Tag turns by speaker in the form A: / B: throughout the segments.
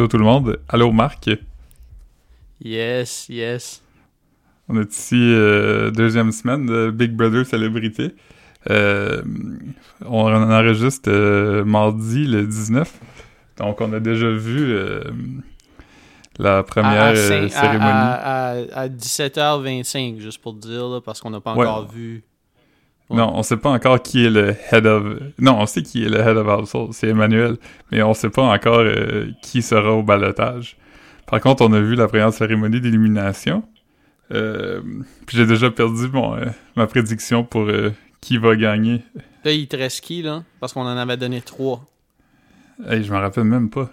A: Allô tout le monde? Allô Marc?
B: Yes, yes.
A: On est ici euh, deuxième semaine de Big Brother Célébrité. Euh, on en enregistre euh, mardi le 19. Donc on a déjà vu euh, la première
B: à, à
A: cérémonie.
B: à- à- à 17h25, juste pour te dire, là, parce qu'on n'a pas
A: Ouais.
B: encore vu. Ouais.
A: Non, on sait pas encore qui est le head of... Non, on sait qui est le head of household, c'est Emmanuel. Mais on sait pas encore euh, qui sera au balotage. Par contre, on a vu la première cérémonie d'élimination. Euh, puis j'ai déjà perdu mon, euh, ma prédiction pour qui va gagner.
B: Là, il te reste qui, là? Parce qu'on en avait donné trois.
A: Hey, je m'en rappelle même pas.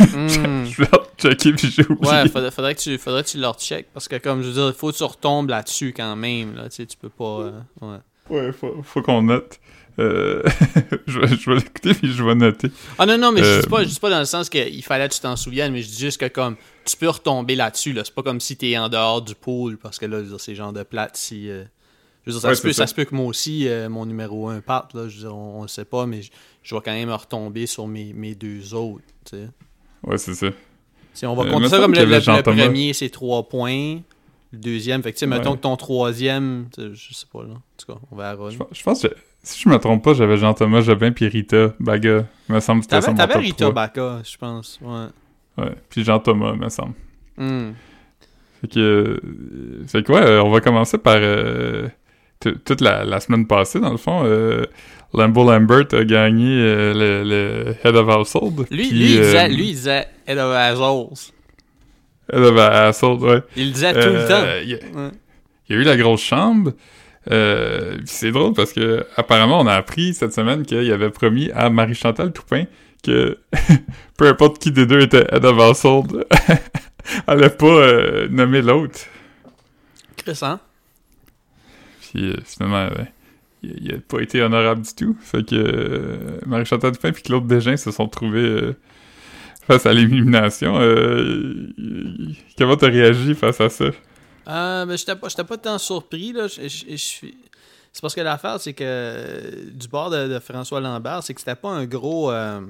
B: Hmm.
A: Je vais checker puis j'ai oublié.
B: Ouais, faudrait, faudrait que tu, faudrait que tu leur check parce que, comme je veux dire, il faut que tu retombes là-dessus quand même. Là, tu sais, tu peux pas. ouais.
A: Ouais, faut, faut qu'on note. Euh, je, vais, je vais l'écouter puis je vais noter.
B: Ah non, non, mais je
A: Euh,
B: dis pas, je dis pas dans le sens qu'il fallait que tu t'en souviennes, mais je dis juste que comme tu peux retomber là-dessus. Là. C'est pas comme si t'es en dehors du pool parce que là, je veux dire, c'est genre de plate si. euh, je veux dire, ça,
A: Ouais,
B: se peut,
A: ça.
B: ça se peut que moi aussi, euh, mon numéro 1 parte. Là, je veux dire, on, on le sait pas, mais je, je vais quand même retomber sur mes, mes deux autres. Tu sais.
A: Ouais, c'est ça.
B: Sais, on va
A: Euh,
B: compter ça comme le, le- premier, c'est 3 points. Le deuxième, fait que tu sais, mettons que ton troisième, je sais pas là. En tout cas, on verra.
A: Je, je pense que, si je me trompe pas, j'avais Jean-Thomas Jobin puis Rita Baga. Me semble que c'était ça
B: T'avais
A: mon
B: t'avais
A: top
B: Rita
A: 3.
B: Baka, je pense. Ouais.
A: Ouais, puis Jean-Thomas, me semble.
B: Hmm.
A: Fait que, euh, fait que ouais, euh, on va commencer par euh, toute la, la semaine passée, dans le fond. Euh, Lambo Lambert a gagné euh, le, le Head of Household.
B: Lui, lui, il disait, lui, il disait Head of Assholes.
A: Ouais.
B: Il le disait tout le
A: Euh,
B: temps.
A: Il y, a-
B: Ouais.
A: il y a eu la grosse chambre. Euh, puis c'est drôle parce que apparemment on a appris cette semaine qu'il avait promis à Marie-Chantal Toupin que peu importe qui des deux était Head of Household, elle allait pas euh, nommer l'autre.
B: Chris, hein?
A: Puis euh, finalement, euh, il, il a pas été honorable du tout. Fait que euh, Marie-Chantal Dupin et Claude Bégin se sont trouvés euh, face à l'élimination. Euh, comment t'as réagi face à ça?
B: Euh, mais j'étais pas, pas tant surpris, là. C'est parce que l'affaire, c'est que euh, du bord de, François Lambert, c'est que c'était pas un gros. euh,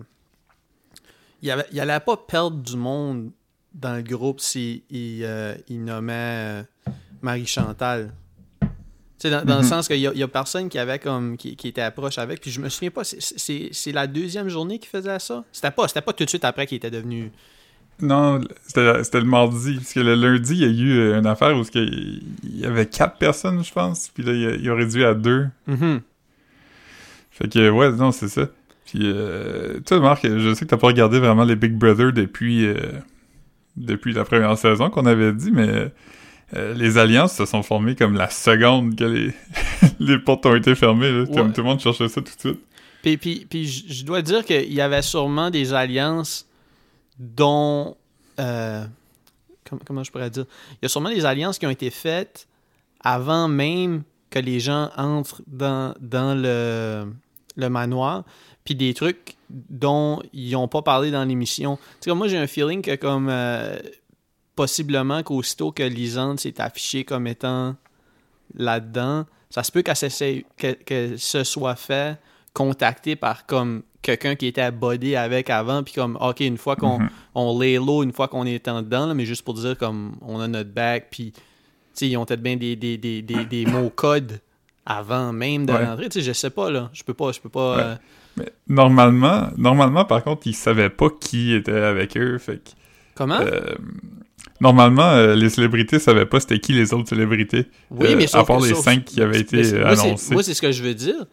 B: Il, avait, il allait pas perdre du monde dans le groupe s'il il, euh, il nommait euh, Marie-Chantal. Tu sais, dans, le
A: Mhm.
B: sens qu'il y, y a personne qui avait comme qui, qui était approche avec. Puis je me souviens pas, c'est- la deuxième journée qu'il faisait ça? C'était pas, c'était pas tout de suite après qu'il était devenu.
A: Non, c'était c'était le mardi. Parce que le lundi, il y a eu euh, une affaire où il y avait quatre personnes, je pense. Puis là, il, a- il a réduit à deux.
B: Mhm.
A: Fait que, ouais, non, c'est ça. Puis, euh, toi, Marc, je sais que t'as pas regardé vraiment les Big Brother depuis, euh, depuis la première saison qu'on avait dit, mais euh, les alliances se sont formées comme la seconde que les, les portes ont été fermées. Là, Comme tout le monde cherchait ça tout de suite.
B: Puis, puis, puis je dois dire qu'il y avait sûrement des alliances dont. euh, comment, comment je pourrais dire? Il y a sûrement des alliances qui ont été faites avant même que les gens entrent dans, dans le, le manoir. Puis des trucs dont ils n'ont pas parlé dans l'émission. Tu sais, moi, j'ai un feeling que, comme. euh, possiblement qu'aussitôt que Lisande s'est affichée comme étant là-dedans, ça se peut qu'elle s'essaye- que, que ce soit fait contacté par comme quelqu'un qui était abodé avec avant puis comme ok une fois qu'on
A: Mhm.
B: on lay low une fois qu'on est en dedans là, mais juste pour dire comme on a notre bac puis ils ont peut-être bien des, des, des, des, des mots codes avant même de
A: Ouais.
B: rentrer tu sais je sais pas là je peux pas je peux pas
A: Ouais.
B: euh,
A: Mais normalement, normalement, par contre, ils savaient pas qui était avec eux. Fait que,
B: comment?
A: euh, normalement, euh, les célébrités savaient pas c'était qui les autres célébrités.
B: oui
A: euh,
B: mais
A: à part les
B: sauf-
A: cinq qui avaient été
B: mais
A: euh, annoncés.
B: moi c'est ce que je veux dire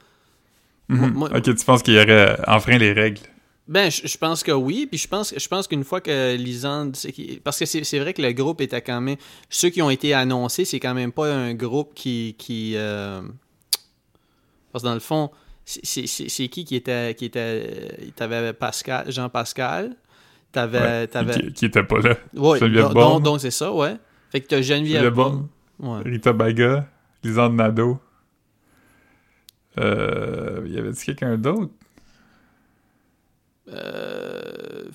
A: Mhm.
B: moi-
A: ok, tu penses qu'il y aurait enfreint les règles?
B: Ben, je, je pense que oui, puis je pense, je pense qu'une fois que Lisande... Parce que c'est vrai que le groupe était quand même... Ceux qui ont été annoncés, c'est quand même pas un groupe qui... qui euh, Parce que dans le fond, c'est- qui qui était... Qui était... T'avais Pascal, Jean-Pascal, t'avais...
A: Ouais,
B: t'avais-
A: Qui, qui était pas là.
B: Ouais,
A: Geneviève
B: donc-
A: Borne.
B: donc donc c'est ça, ouais. Fait que t'as Geneviève Borne. Ouais.
A: Rita Baga, Lisande Nadeau. Euh, y avait-tu quelqu'un d'autre?
B: Euh...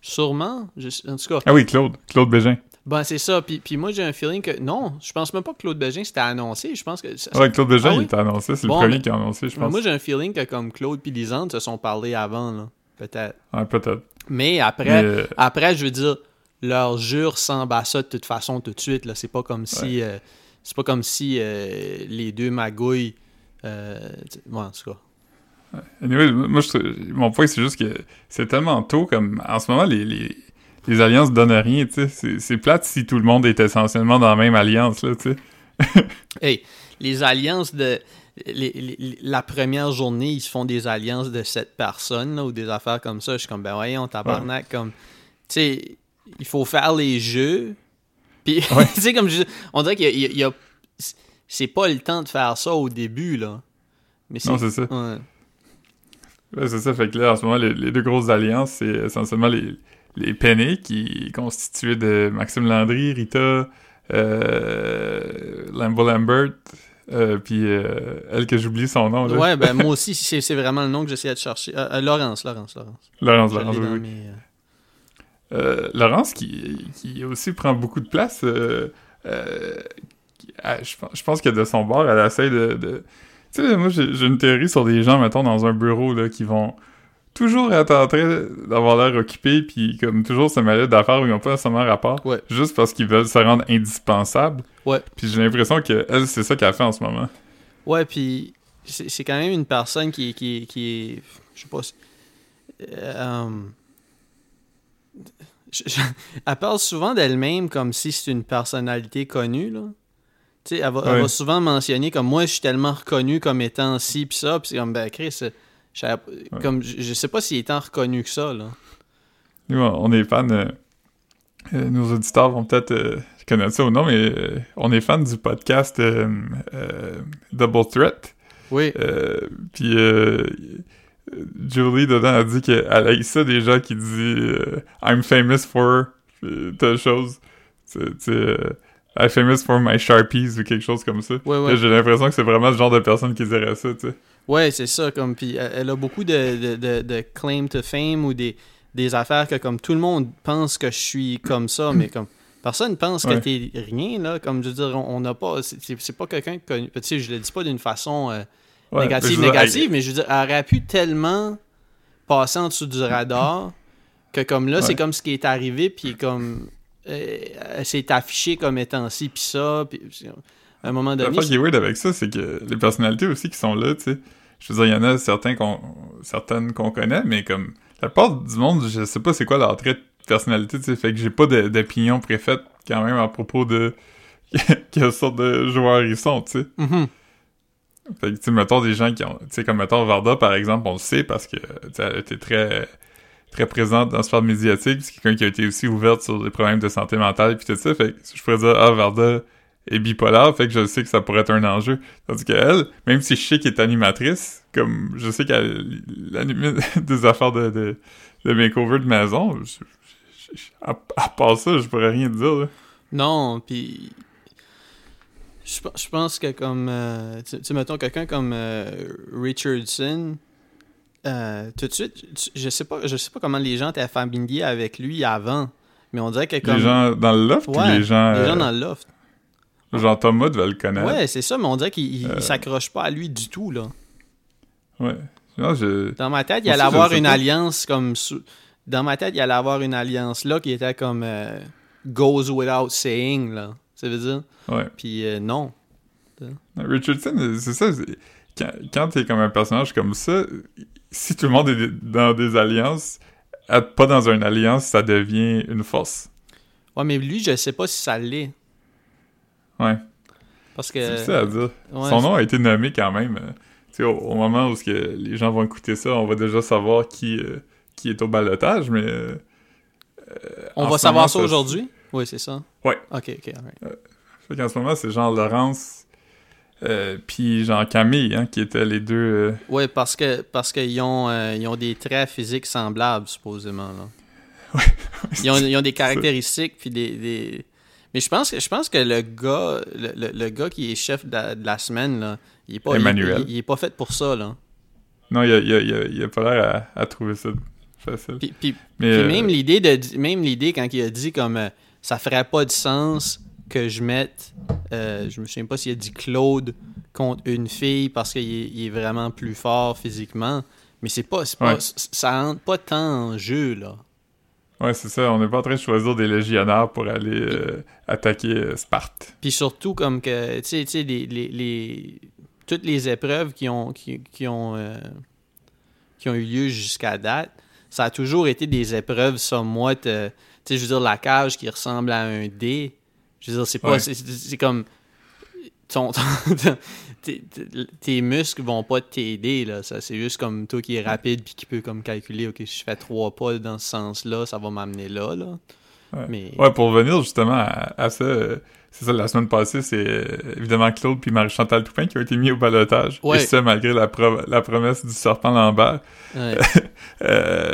B: Sûrement. je- En tout cas,
A: Ah oui, Claude. Claude Bégin.
B: Ben, c'est ça. Puis, puis moi, j'ai un feeling que. Non, je pense même pas que Claude Bégin c'était annoncé. Je pense que. ça-
A: Ouais, Claude Bégin,
B: Ah
A: il était annoncé. C'est
B: Bon,
A: le premier
B: mais-
A: qui a annoncé, je pense.
B: Moi, j'ai un feeling que comme Claude puis Lisande se sont parlé avant, là. Peut-être.
A: Ouais, peut-être.
B: Mais après,
A: Mais, euh,
B: après, je veux dire, leur jeu ressemble à ça de toute façon tout de suite. Là. C'est pas comme si. euh, c'est pas comme si euh, les deux magouilles. Euh, ouais, en tout cas.
A: Anyway, moi, je mon point, c'est juste que c'est tellement tôt, comme en ce moment, les, les, les alliances donnent rien, tu sais. C'est- C'est plate si tout le monde est essentiellement dans la même alliance, là, tu sais.
B: Hey, les alliances de. Les- les- la première journée, ils se font des alliances de sept personnes là, ou des affaires comme ça. Je suis comme, ben voyons, tabarnak, comme. Tu sais, il faut faire les jeux. Puis, tu sais, comme je on dirait qu'il y a- C'est pas le temps de faire ça au début, là. Mais
A: Non, c'est ça.
B: Ouais.
A: Ouais, c'est ça. Fait que là, en ce moment, les, les deux grosses alliances, c'est essentiellement les, les Penney, qui est constitué de Maxime Landry, Rita, euh, Lambo Lambert, euh, puis euh, elle que j'oublie son nom, là.
B: Ouais, ben moi aussi, c'est c'est vraiment le nom que j'essayais de chercher. Euh, Laurence, Laurence, Laurence.
A: Laurence, Laurence, oui,
B: mes,
A: Laurence, qui, qui aussi prend beaucoup de place, je, pense- je pense que de son bord, elle essaie de... de- Tu sais, moi, j'ai j'ai une théorie sur des gens, mettons, dans un bureau, là, qui vont toujours être en train d'avoir l'air occupés, puis comme toujours se mêler d'affaires où ils n'ont pas nécessairement rapport,
B: Ouais.
A: juste parce qu'ils veulent se rendre indispensables.
B: Ouais.
A: Puis j'ai l'impression que elle, c'est ça qu'elle fait en ce moment.
B: Ouais, puis c'est c'est quand même une personne qui, qui, qui est. Je sais pas. si- euh, je- je- elle parle souvent d'elle-même comme si c'est une personnalité connue, là. Tu sais, elle, va- elle
A: Ouais.
B: va souvent mentionner comme moi, je suis tellement reconnu comme étant ci pis ça, pis c'est comme, ben, Chris, euh, je, savais- comme, je, je sais pas s'il est tant reconnu que ça, là.
A: Nous, on est fans. euh, euh, nos auditeurs vont peut-être euh, connaître ça ou non, mais on est fans du podcast Double Threat.
B: Oui.
A: Puis Julie, dedans, a dit qu'elle a eu ça des gens qui disent I'm famous for telle chose. Tu I'm famous for my Sharpies ou quelque chose comme ça.
B: Ouais, ouais.
A: Là, J'ai l'impression que c'est vraiment le genre de personne qui dirait ça, tu sais.
B: Ouais, c'est ça. Comme, puis elle, elle a beaucoup de, de, de, de claim to fame ou des, des affaires que comme tout le monde pense que je suis comme ça, mais comme personne pense que
A: Ouais.
B: t'es rien, là. Comme je veux dire, on n'a pas. C'est pas quelqu'un que. Tu sais, je le dis pas d'une façon euh,
A: Ouais,
B: négative,
A: dire,
B: négative, mais je veux dire, elle aurait pu tellement passer en dessous du radar que comme là, c'est comme ce qui est arrivé, puis comme. euh, elle s'est affichée comme étant ci, puis ça, puis à un moment donné.
A: L'affaire qui est weird avec ça, c'est que les personnalités aussi qui sont là, tu sais. Je veux dire, il y en a certains qu'on, certaines qu'on connaît, mais comme la plupart du monde, je sais pas c'est quoi leur trait de personnalité, tu sais. Fait que j'ai pas d'opinion préfaite quand même à propos de quelle sorte de joueurs ils sont, tu sais.
B: Mhm.
A: Fait que, tu sais, mettons des gens qui ont, tu sais, comme mettons Varda, par exemple, on le sait parce que, tu sais, elle été très, très présente dans la sphère médiatique, c'est quelqu'un qui a été aussi ouverte sur des problèmes de santé mentale puis tout ça, fait que je pourrais dire, ah, Varda est bipolaire, fait que je sais que ça pourrait être un enjeu. Tandis qu'elle, même si je sais qu'elle est animatrice, comme je sais qu'elle anime des affaires de, de, de makeover de maison, je- je- je- à, à part ça, je pourrais rien dire, là.
B: Non, puis je, pe- je pense que comme euh, tu sais, mettons quelqu'un comme euh, Richardson euh, tout de suite tu- je sais pas je sais pas comment les gens étaient familiers avec lui avant mais on dirait que comme
A: Les gens dans le loft ou les gens,
B: les gens dans le loft?
A: Genre Thomas devait le connaître.
B: ouais c'est ça mais on dirait qu'il il- il
A: Euh.
B: s'accroche pas à lui du tout là
A: Ouais. Non, je...
B: dans ma tête il allait avoir une alliance comme dans ma tête il allait avoir une alliance là qui était comme euh, goes without saying là ça veut dire?
A: Ouais.
B: puis euh, non
A: Richardson, euh, c'est ça. Quand, quand t'es comme un personnage comme ça, si tout le monde est dans des alliances, être pas dans une alliance, ça devient une force.
B: ouais mais lui je sais pas si ça l'est
A: Ouais.
B: Parce que.
A: C'est difficile à dire.
B: ouais,
A: Son nom a été nommé quand même. euh, tu sais, au, au moment où que les gens vont écouter ça, on va déjà savoir qui, euh, qui est au balotage, mais. euh,
B: on va savoir
A: moment,
B: ça aujourd'hui? Oui, c'est ça.
A: Ouais.
B: Ok, ok, alright.
A: Fait qu'en ce moment, c'est genre Laurence, puis genre Camille, hein, qui étaient les deux.
B: Ouais, parce que parce qu'ils ont, ils ont des traits physiques semblables, supposément. Là. Ils, ont, ils ont des caractéristiques, puis des, des- Mais je pense que je pense que le gars, le, le- le gars qui est chef de la, de la semaine, là, il est pas. il-
A: Emmanuel.
B: Il, il est pas fait pour ça, là.
A: Non, il a, il a- il a- pas l'air à, à trouver ça facile.
B: Puis, puis-
A: mais
B: puis
A: euh,
B: même l'idée de même l'idée quand il a dit comme euh, ça ferait pas de sens que je mette euh, je me souviens pas s'il a dit Claude contre une fille parce qu'il est, est vraiment plus fort physiquement mais c'est pas, c'est pas
A: Ouais.
B: ça entre pas tant en jeu là
A: Ouais, c'est ça. On n'est pas en train de choisir des légionnaires pour aller euh, attaquer euh, Sparte.
B: Puis surtout, comme que, tu sais, tu sais, les, les, les- toutes les épreuves qui ont, qui, qui ont, euh, qui ont eu lieu jusqu'à date, ça a toujours été des épreuves somewhat, euh, tu sais, je veux dire, la cage qui ressemble à un dé. Je veux dire, c'est pas,
A: Ouais.
B: c'est comme, ton, ton- tes, tes- muscles vont pas t'aider, là. Ça, c'est juste comme toi qui est rapide puis qui peut comme calculer, ok, si je fais trois pas dans ce sens-là, ça va m'amener là, là.
A: Ouais.
B: Mais,
A: Ouais, pour revenir justement à, à ça, euh, c'est ça, la semaine passée, c'est euh, évidemment Claude puis Marie-Chantal Toupin qui ont été mis au balotage.
B: Ouais.
A: Et ça, malgré la, pro- la promesse du serpent Lambert.
B: ouais.
A: Euh,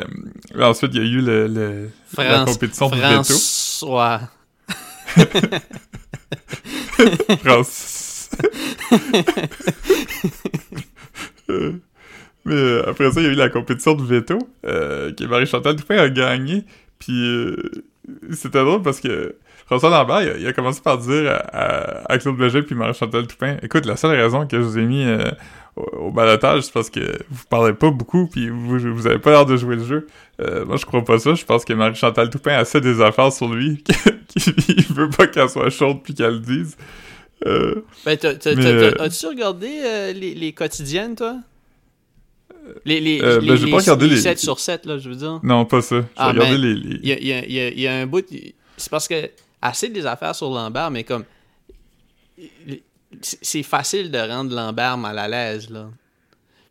A: ensuite, il y a eu le, le- la compétition du veto.
B: François.
A: Mais euh, après ça, il y a eu la compétition de veto, euh, que Marie-Chantal Toupin a gagné. Puis euh, c'était drôle parce que François Lambert, il a, commencé par dire à, Claude Bégin puis Marie-Chantal Toupin, écoute, la seule raison que je vous ai mis au, au balotage, c'est parce que vous parlez pas beaucoup puis vous, vous avez pas l'air de jouer le jeu. Moi, je crois pas ça. Je pense que Marie-Chantal Toupin a assez des affaires sur lui qu'il veut pas qu'elle soit chaude puis qu'elle le dise. Euh,
B: Ben,
A: euh,
B: As-tu regardé euh, les, les quotidiennes, toi? Les, les,
A: Euh,
B: les,
A: ben, j'ai pas regardé les-
B: 7 sur 7, là, je veux dire.
A: non, pas ça. J'ai
B: Ah,
A: regardé
B: ben,
A: les... les-
B: Il y y a- y y un bout... C'est parce que assez des affaires sur Lambert, mais comme... C'est facile de rendre Lambert mal à l'aise, là.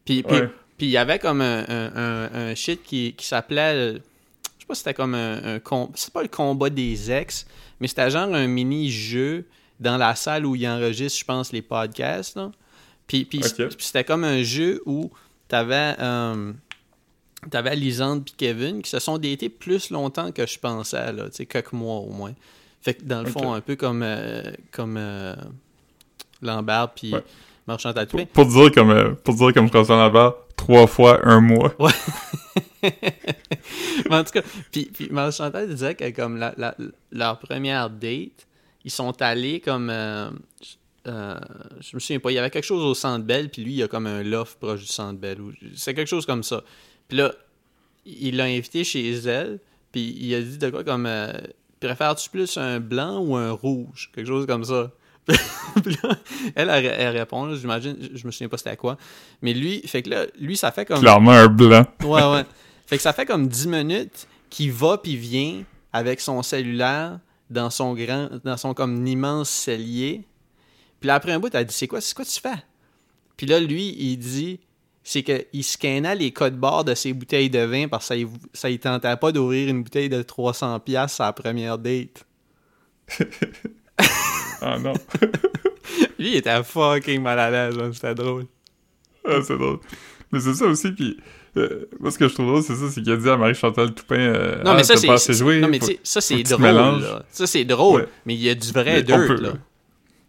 B: Puis puis-
A: Ouais.
B: puis il y avait comme un, un, un- un shit qui, qui s'appelait... Je sais pas si c'était comme un... un com- C'est pas le combat des ex, mais c'était genre un mini-jeu dans la salle où il enregistre, je pense, les podcasts, là. Puis, puis c'était comme un jeu où t'avais... euh, T'avais Lisande puis Kevin qui se sont datés plus longtemps que je pensais, là, tu sais, quelques mois au moins. Fait que dans le fond, un peu comme, euh, comme euh, Lambert puis
A: Ouais.
B: Marchand
A: Pour,
B: Tatoué.
A: pour dire comme euh, pour dire comme François Lambert, trois fois un mois.
B: Mais en tout cas, puis, puis Marchand disait que comme la, la- leur première date, ils sont allés comme... euh, euh, je me souviens pas, il y avait quelque chose au Centre Bell, puis lui, il a comme un loft proche du Centre Bell. C'est quelque chose comme ça. Puis là, il l'a invité chez elle, puis il a dit de quoi comme... euh, Préfères-tu plus un blanc ou un rouge? Quelque chose comme ça. puis là, elle, elle, elle répond, j'imagine, je me souviens pas c'était quoi. Mais lui, fait que là, lui, ça fait comme...
A: Clairement un blanc.
B: Ouais, ouais. Fait que ça fait comme 10 minutes qu'il va puis vient avec son cellulaire dans son grand, dans son comme immense cellier. Puis là, après un bout, elle dit C'est quoi, c'est quoi tu fais? Puis là, lui, il dit C'est qu'il scannait les codes barres de ses bouteilles de vin parce que ça, y tentait pas d'ouvrir une bouteille de 300$ à la première date.
A: Ah non.
B: Lui, il était fucking mal à l'aise, hein, c'était drôle.
A: Ah, c'est drôle. Mais c'est ça aussi, puis euh, moi ce que je trouve drôle, c'est ça, c'est qu'il a dit à Marie-Chantal Toupin euh,
B: Non, mais
A: ah,
B: ça,
A: t'as
B: c'est. Non, mais ça, c'est drôle. là. Ça, c'est drôle.
A: Ouais.
B: Mais il y a du vrai
A: Mais
B: dirt,
A: peut-
B: là.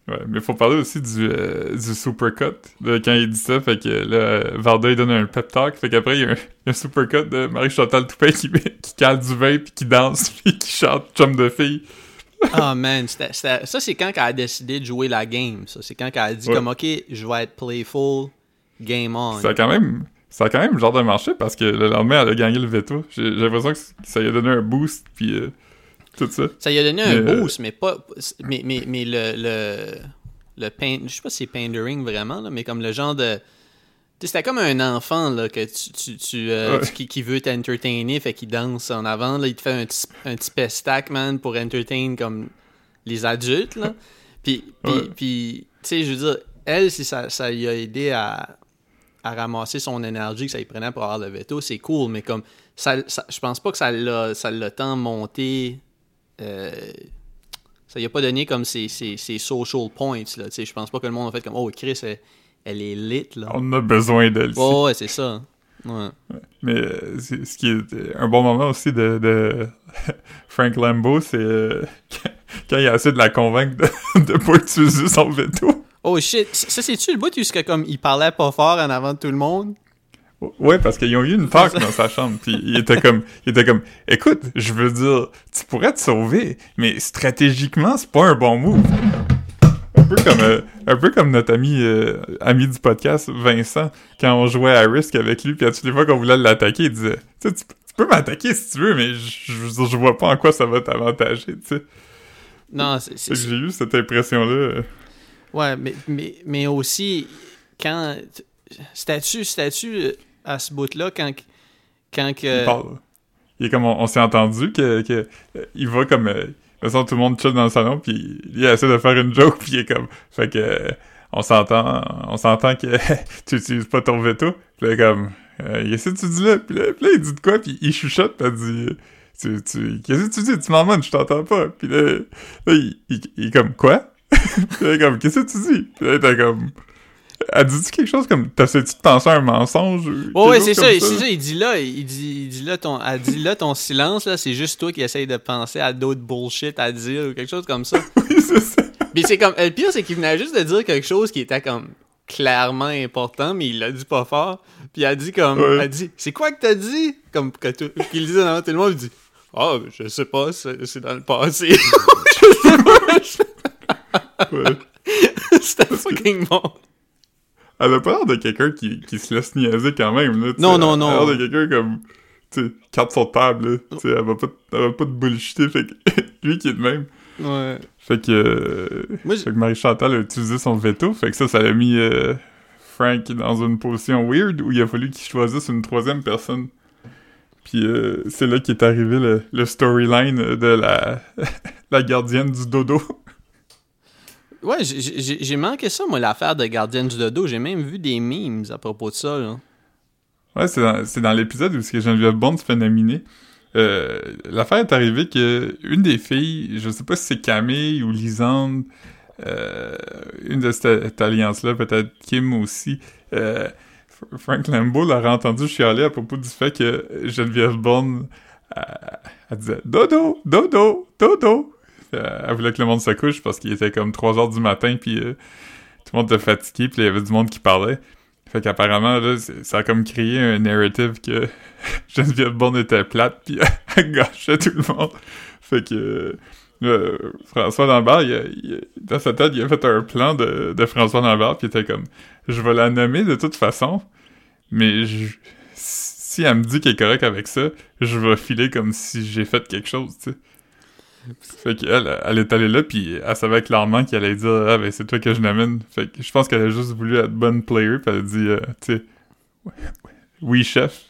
A: Ouais, mais faut parler aussi du, euh, du supercut de quand il dit ça, fait que là, Varda il donne un pep talk, fait qu'après il y a un, un supercut de Marie-Chantal Toupin qui, qui cale du vin, puis qui danse, puis qui chante chum de fille.
B: Ah man, ça c'est quand elle a décidé de jouer la game. Ça c'est quand elle a dit
A: Ouais.
B: comme ok, je vais être playful, game on.
A: Ça quand même ça a quand même genre de marché parce que le lendemain elle a gagné le veto. J'ai l'impression que ça lui a donné un boost puis euh, tout ça.
B: Ça lui a donné un
A: euh,
B: boost, mais pas, mais mais mais le le le pain, je sais pas si c'est pandering vraiment là, mais comme le genre de tu sais, c'était comme un enfant là, que tu, tu, tu, euh,
A: Ouais.
B: tu- qui, qui veut t'entertainer, fait qu'il danse en avant, là, il te fait un petit, un petit pestac, man, pour entertain comme les adultes, là. Puis, puis,
A: Ouais.
B: puis, tu sais, je veux dire, elle, si ça, ça lui a aidé à, à ramasser son énergie que ça lui prenait pour avoir le veto, c'est cool, mais comme, ça, ça- je pense pas que ça l'a, ça l'a tant monté, euh, ça lui a pas donné comme ses, ses, ses social points, là, tu sais, je pense pas que le monde a fait comme, oh, Chris, elle, elle est lit, là.
A: On a besoin d'elle. ici.
B: Ouais, c'est ça. Ouais.
A: Mais euh, ce qui est un bon moment aussi de, de Frank Lambeau, c'est euh, quand- il a essayé de la convaincre de, de pas utiliser son veto.
B: Oh shit, ça c'est-tu le bout c'est comme il parlait pas fort en avant de tout le monde?
A: Ouais, parce qu'ils ont eu une talk dans sa chambre, puis il était comme, il était comme, écoute, je veux dire, tu pourrais te sauver, mais stratégiquement, c'est pas un bon move. Un peu comme, euh, un peu comme notre ami, euh, ami du podcast, Vincent, quand on jouait à Risk avec lui, puis à toutes les fois qu'on voulait l'attaquer, il disait, tu peux m'attaquer si tu veux, mais je, je, je vois pas en quoi ça va t'avantager, tu sais.
B: Non, c'est...
A: J'ai eu cette impression-là. Euh,
B: Ouais, mais, mais, mais aussi, quand... Statut, statut à ce bout-là, quand... Quand que...
A: Il parle. Il est comme, on, s'est entendu que, que euh, il va comme, euh, de toute façon, tout le monde chill dans le salon, puis il, il essaie de faire une joke, puis il est comme, fait que, euh, on s'entend, on s'entend que tu utilises pas ton veto. Puis là, comme, euh, qu'est-ce que tu dis là? Puis là, il dit de quoi? Puis il chuchote, puis il dit, tu, tu, qu'est-ce que tu dis? Tu m'emmènes, je t'entends pas. Puis là, là, il, il, il est comme, quoi? puis est comme, qu'est-ce que tu dis? Puis là, il était comme, elle dit-tu quelque chose comme, t'essaies-tu de penser à un mensonge? quelque
B: Ouais, c'est ça, c'est ça, il dit là, il dit, il dit là, ton, elle dit là, ton silence, là, c'est juste toi qui essaye de penser à d'autres bullshit à dire ou quelque chose comme ça.
A: Oui, c'est ça.
B: Mais c'est comme, le pire, c'est qu'il venait juste de dire quelque chose qui était comme clairement important, mais il l'a dit pas fort. Puis elle dit comme,
A: Ouais.
B: elle dit, c'est quoi que t'as dit? Comme, qu'il dit devant tout le monde, il dit, ah, je sais pas, c'est c'est dans le passé. je sais pas,
A: Ouais.
B: c'était fucking bon.
A: Elle a pas l'air de quelqu'un qui, qui se laisse niaiser quand même, là.
B: Non,
A: sais.
B: non,
A: Elle
B: non.
A: a l'air de quelqu'un comme, tu sais, carte sur table, là. Tu sais, elle va pas, elle va pas te bullshiter, fait que lui qui est de même.
B: Ouais.
A: Fait que, euh,
B: Moi,
A: fait que Marie-Chantal a utilisé son veto, fait que ça, ça l'a mis euh, Frank dans une position weird où il a fallu qu'il choisisse une troisième personne. Puis euh, c'est là qu'est arrivé le, le storyline de la, la gardienne du dodo.
B: Ouais, j'ai- manqué ça, moi, l'affaire de Gardienne du Dodo. J'ai même vu des memes à propos de ça, là.
A: Ouais, c'est dans, l'épisode où Geneviève Bond se fait nominer. Euh, L'affaire est arrivée que une des filles, je sais pas si c'est Camille ou Lisande, euh, une de cette, alliance-là, peut-être Kim aussi, euh, Frank Lambeau l'aurait entendu chialer à propos du fait que Geneviève elle disait « Dodo! Dodo! Dodo! » Elle voulait que le monde se couche parce qu'il était comme 3 heures du matin, puis euh, tout le monde était fatigué, puis il y avait du monde qui parlait. Fait qu'apparemment, là, ça a comme créé un narrative que Geneviève Bond était plate, puis elle gâchait tout le monde. Fait que euh, François Lambert, il il dans sa tête, il a fait un plan de, François Lambert, qui était comme « Je vais la nommer de toute façon, mais si elle me dit qu'elle est correcte avec ça, je vais filer comme si j'ai fait quelque chose, tu sais. » Fait qu'elle, elle est allée là, puis elle savait clairement qu'elle allait dire « Ah, ben c'est toi que je n'amène. » Fait que je pense qu'elle a juste voulu être bonne player, puis elle a dit euh, Tu sais, oui, chef.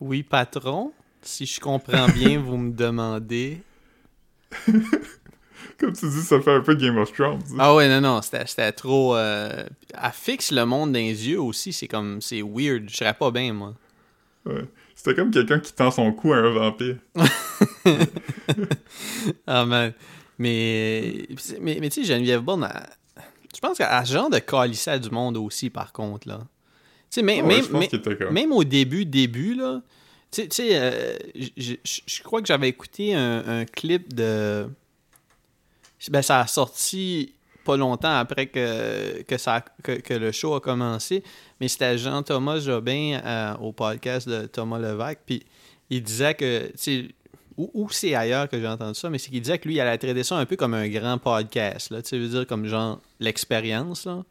B: Oui, patron. Si je comprends bien, vous me demandez.
A: Comme tu dis, ça fait un peu Game of Thrones. hein.
B: Ah ouais, non, non, c'était c'était trop. euh, Elle fixe le monde dans les yeux aussi, c'est comme. C'est weird. Je serais pas bien, moi.
A: Ouais. C'était comme quelqu'un qui tend son cou à un vampire.
B: Ah, man. Mais. Mais, mais tu sais, Geneviève Bourne, je pense qu'elle a ce genre de calissait du monde aussi, par contre, là. Tu sais, même,
A: Ah Ouais,
B: même, au début, début, là. Tu sais- euh, je crois que j'avais écouté un, un clip de. Ben, ça a sorti pas longtemps après que, que, ça, que, que le show a commencé, mais c'était Jean-Thomas Jobin euh, au podcast de Thomas Levac, puis il disait que, tu sais, ou, ou c'est ailleurs que j'ai entendu ça, mais c'est qu'il disait que lui, il allait traiter ça un peu comme un grand podcast, là, tu veut dire comme genre l'expérience, là.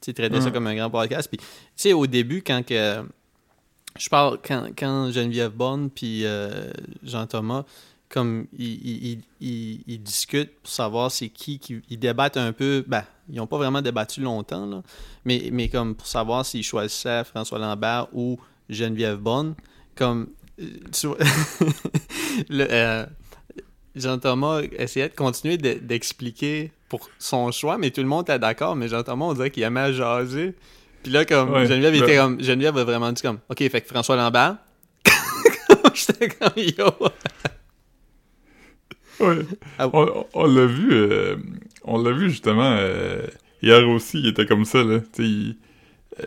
B: Tu traitait ça
A: Mhm.
B: comme un grand podcast, puis, tu sais, au début, quand que... Je parle quand, quand Geneviève Bonne puis euh, Jean-Thomas, comme ils, ils, ils- ils- ils discutent pour savoir c'est qui, qui. Ils débattent un peu. Ben, ils n'ont pas vraiment débattu longtemps, là, mais, mais comme pour savoir s'ils choisissaient François Lambert ou Geneviève Bonne, comme. Euh, euh, Jean-Thomas essayait de continuer de- d'expliquer pour son choix, mais tout le monde était d'accord, mais Jean-Thomas, on dirait qu'il aimait jaser. Puis là, comme,
A: Ouais,
B: Geneviève était comme, Geneviève a vraiment dit comme, OK, fait que François Lambert. J'étais comme, yo.
A: Ouais.
B: Ah.
A: On, on l'a vu, euh, on l'a vu justement euh, hier aussi, il était comme ça là. Tu sais,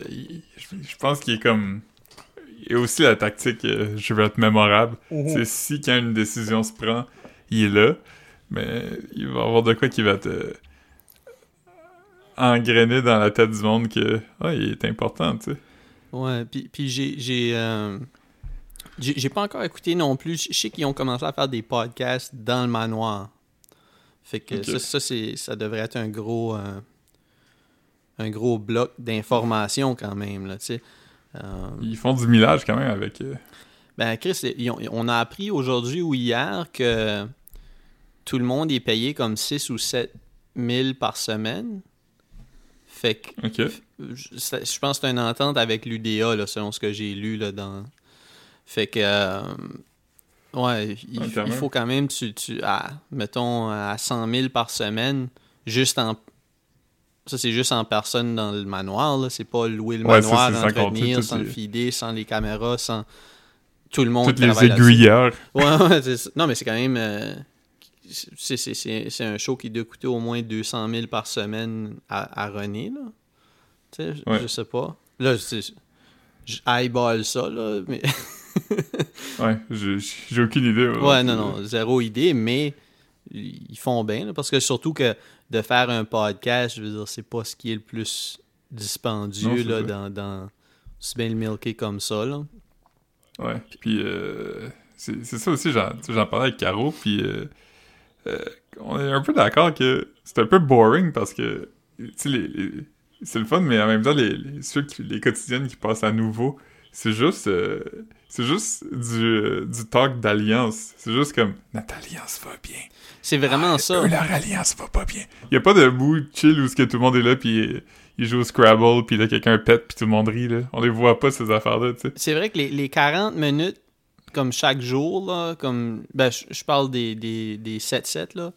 A: je pense qu'il est comme, a aussi la tactique, euh, je veux être mémorable. C'est si quand une décision se prend, il est là, mais il va y avoir de quoi qui va te engrainer dans la tête du monde que, ah, il est important, tu sais.
B: Ouais, puis, puis j'ai. J'ai euh, pas encore écouté non plus. Je sais qu'ils ont commencé à faire des podcasts dans le manoir. Fait que ça, ça, c'est, ça devrait être un gros. euh, un gros bloc d'informations quand même, là, tu sais. Euh,
A: Ils font du millage quand même avec. euh,
B: Ben, Chris, ils ont- on a appris aujourd'hui ou hier que tout le monde est payé comme 6 ou 7 000 par semaine. Fait que
A: Ok.
B: je pense que c'est une entente avec l'UDA, là, selon ce que j'ai lu là, dans. Fait que. euh, ouais, il, faut quand même, tu, tu, à, mettons, à 100 000 par semaine, juste en. Ça, c'est juste en personne dans le manoir, là. C'est pas louer le
A: Ouais, ça,
B: manoir,
A: compter
B: entretenir, sans le
A: les-
B: feeder, sans les caméras, sans. Tout le monde
A: Toutes les aiguilleurs.
B: Ouais, ouais, c'est ça. Non, mais c'est quand même. euh, c'est- c'est- c'est c'est un show qui doit coûter au moins 200 000 par semaine à, à René, là. Tu sais, je-
A: Ouais.
B: je sais pas. Là, je, je eyeball ça, là, mais...
A: Ouais, j'ai j'ai aucune idée.
B: ouais, non, non, zéro idée, mais ils font bien, là, parce que surtout que de faire un podcast, je veux dire, c'est pas ce qui est le plus dispendieux,
A: Non,
B: là, dans... dans c'est bien le milker comme ça, là.
A: Ouais, puis euh, c'est ça aussi, j'en parlais avec Caro, puis euh, euh, on est un peu d'accord que c'est un peu boring parce que, tu sais, les, les- c'est le fun, mais en même temps, les, les, ceux qui, les quotidiennes qui passent à nouveau, c'est juste, c'est juste du, du talk d'alliance. C'est juste comme, notre alliance va bien.
B: C'est vraiment
A: Ah,
B: ça.
A: eux, leur alliance va pas bien. Il y a pas de mood chill où ce que tout le monde est là, puis euh, ils jouent au Scrabble, puis là, quelqu'un pète, puis tout le monde rit, là. On les voit pas, ces affaires-là, tu sais.
B: C'est vrai que les, les 40 minutes, comme chaque jour, là, comme. Ben, je, parle des, des, des 7-7, là.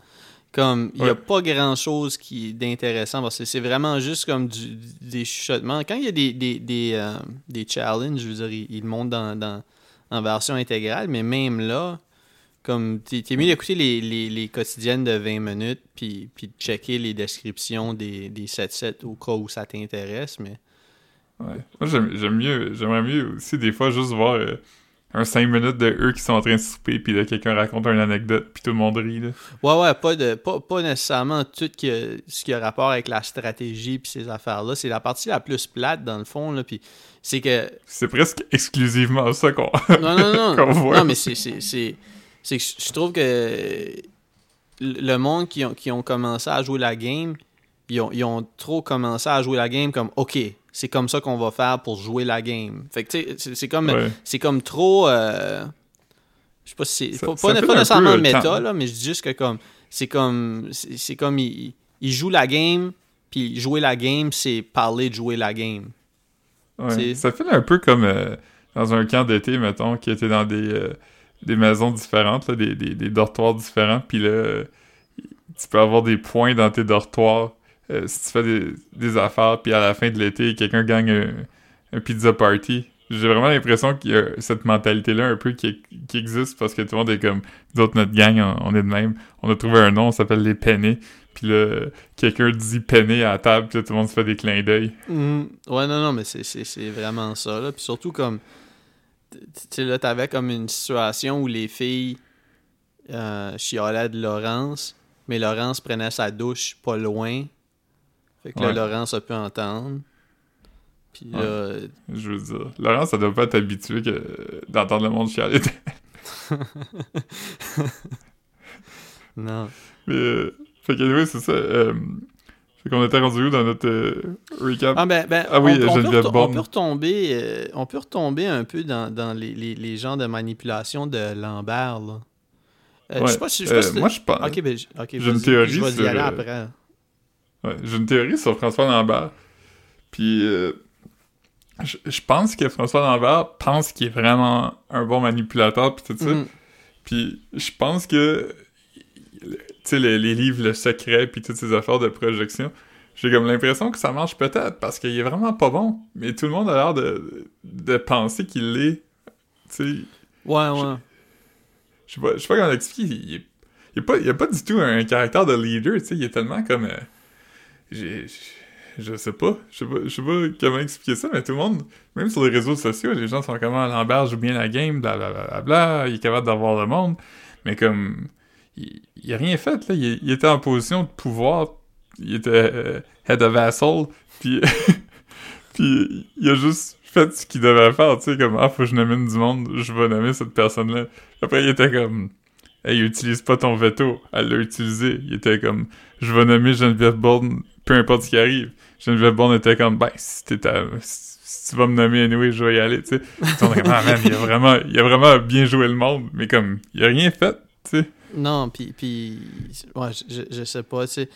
B: Comme, il n'y a
A: Ouais.
B: pas grand chose qui d'intéressant parce que c'est vraiment juste comme du, des chuchotements. Quand il y a des, des, des, euh, des challenges, je veux dire, ils, montent dans, dans, en version intégrale, mais même là, comme, t'es mieux d'écouter les, les, les quotidiennes de 20 minutes puis, puis de checker les descriptions des, des 7-7 au cas où ça t'intéresse, mais.
A: Ouais. Moi, j'aime mieux, j'aimerais mieux aussi des fois juste voir euh, un 5 minutes de eux qui sont en train de souper, puis là, quelqu'un raconte une anecdote, puis tout le monde rit, là.
B: Ouais, ouais, pas, de, pas, pas nécessairement tout ce qui a rapport avec la stratégie puis ces affaires-là. C'est la partie la plus plate, dans le fond, là, puis c'est que...
A: C'est presque exclusivement ça qu'on...
B: Non, non, non,
A: Qu'on voit.
B: non, mais c'est... c'est, que je trouve que le monde qui ont, qui ont commencé à jouer la game, ils ont, ils ont trop commencé à jouer la game comme, OK, c'est comme ça qu'on va faire pour jouer la game. Fait que, tu sais, c'est, c'est comme...
A: Ouais.
B: c'est comme trop. euh, je sais pas si c'est. Pas, pas- nécessairement méta, là, mais je dis juste que comme. C'est comme. C'est comme. Il, il joue la game, puis jouer la game, c'est parler de jouer la game.
A: Ouais. Ça fait un peu comme euh, dans un camp d'été, mettons, qui était dans des, euh, des maisons différentes, des, des, dortoirs différents, puis là, tu peux avoir des points dans tes dortoirs euh, si tu fais des, des affaires, puis à la fin de l'été, quelqu'un gagne un, pizza party. J'ai vraiment l'impression qu'il y a cette mentalité-là un peu qui, qui existe parce que tout le monde est comme, nous autres, notre gang, on, est de même. On a trouvé un nom, on s'appelle les pennés. Puis là, quelqu'un dit penné à la table, puis là, tout le monde se fait des clins d'œil.
B: Mhm. Ouais, non, non, mais c'est vraiment ça. Là. Puis surtout, comme. Tu sais, là, t'avais comme une situation où les filles euh, chialaient de Laurence, mais Laurence prenait sa douche pas loin. Fait que là. Laurence a pu entendre. Puis là,
A: Je veux dire, Laurent, ça doit pas être habitué que d'entendre le monde chialer.
B: non.
A: Mais, euh, fait que, oui, c'est ça. Euh, fait qu'on était rendu où dans notre euh, recap?
B: Ah, ben, ben,
A: Ah oui,
B: on, on peut on peut retomber, euh, on peut retomber un peu dans, dans les, les, les genres de manipulation de Lambert. Là. Euh, Je sais pas si. Je sais pas si
A: moi, je pense.
B: Ok, ben, j- ok,
A: j'ai une théorie
B: Je vais y
A: sur,
B: aller
A: euh,
B: après.
A: Ouais, j'ai une théorie sur François Lambert. Puis, je, je pense que François Lambert pense qu'il est vraiment un bon manipulateur, puis tout ça.
B: Mhm.
A: Puis, je pense que, sais, les, les livres Le Secret, puis toutes ces affaires de projection, j'ai comme l'impression que ça marche peut-être, parce qu'il est vraiment pas bon. Mais tout le monde a l'air de, de penser qu'il l'est. Tu sais,
B: Ouais, ouais.
A: je sais pas, pas comment l'expliquer. Il, il, il a pas du tout un caractère de leader, tu sais. Il est tellement comme. euh, j'ai- je sais pas. Je sais pas, je sais pas comment expliquer ça, mais tout le monde, même sur les réseaux sociaux, les gens sont comme Lambert joue bien la game, blablabla, bla, bla, bla, il est capable d'avoir le monde. Mais comme. Il, il a rien fait, là. Il, était en position de pouvoir. Il était euh, head of vassal, puis. puis il a juste fait ce qu'il devait faire, tu sais, comme Ah, faut que je nomme du monde, je vais nommer cette personne-là. Après, il était comme Hey, utilise pas ton veto. Elle l'a utilisé. Il était comme Je vais nommer Geneviève Bourne, peu importe ce qui arrive. Geneviève Bourne était comme Ben, si t'es si tu vas me nommer anyway, je vais y aller, tu sais. Ah, il a vraiment, il a vraiment bien joué le monde, mais comme, il a rien fait, tu sais.
B: Non, puis, puis ouais, je, je sais pas, tu sais.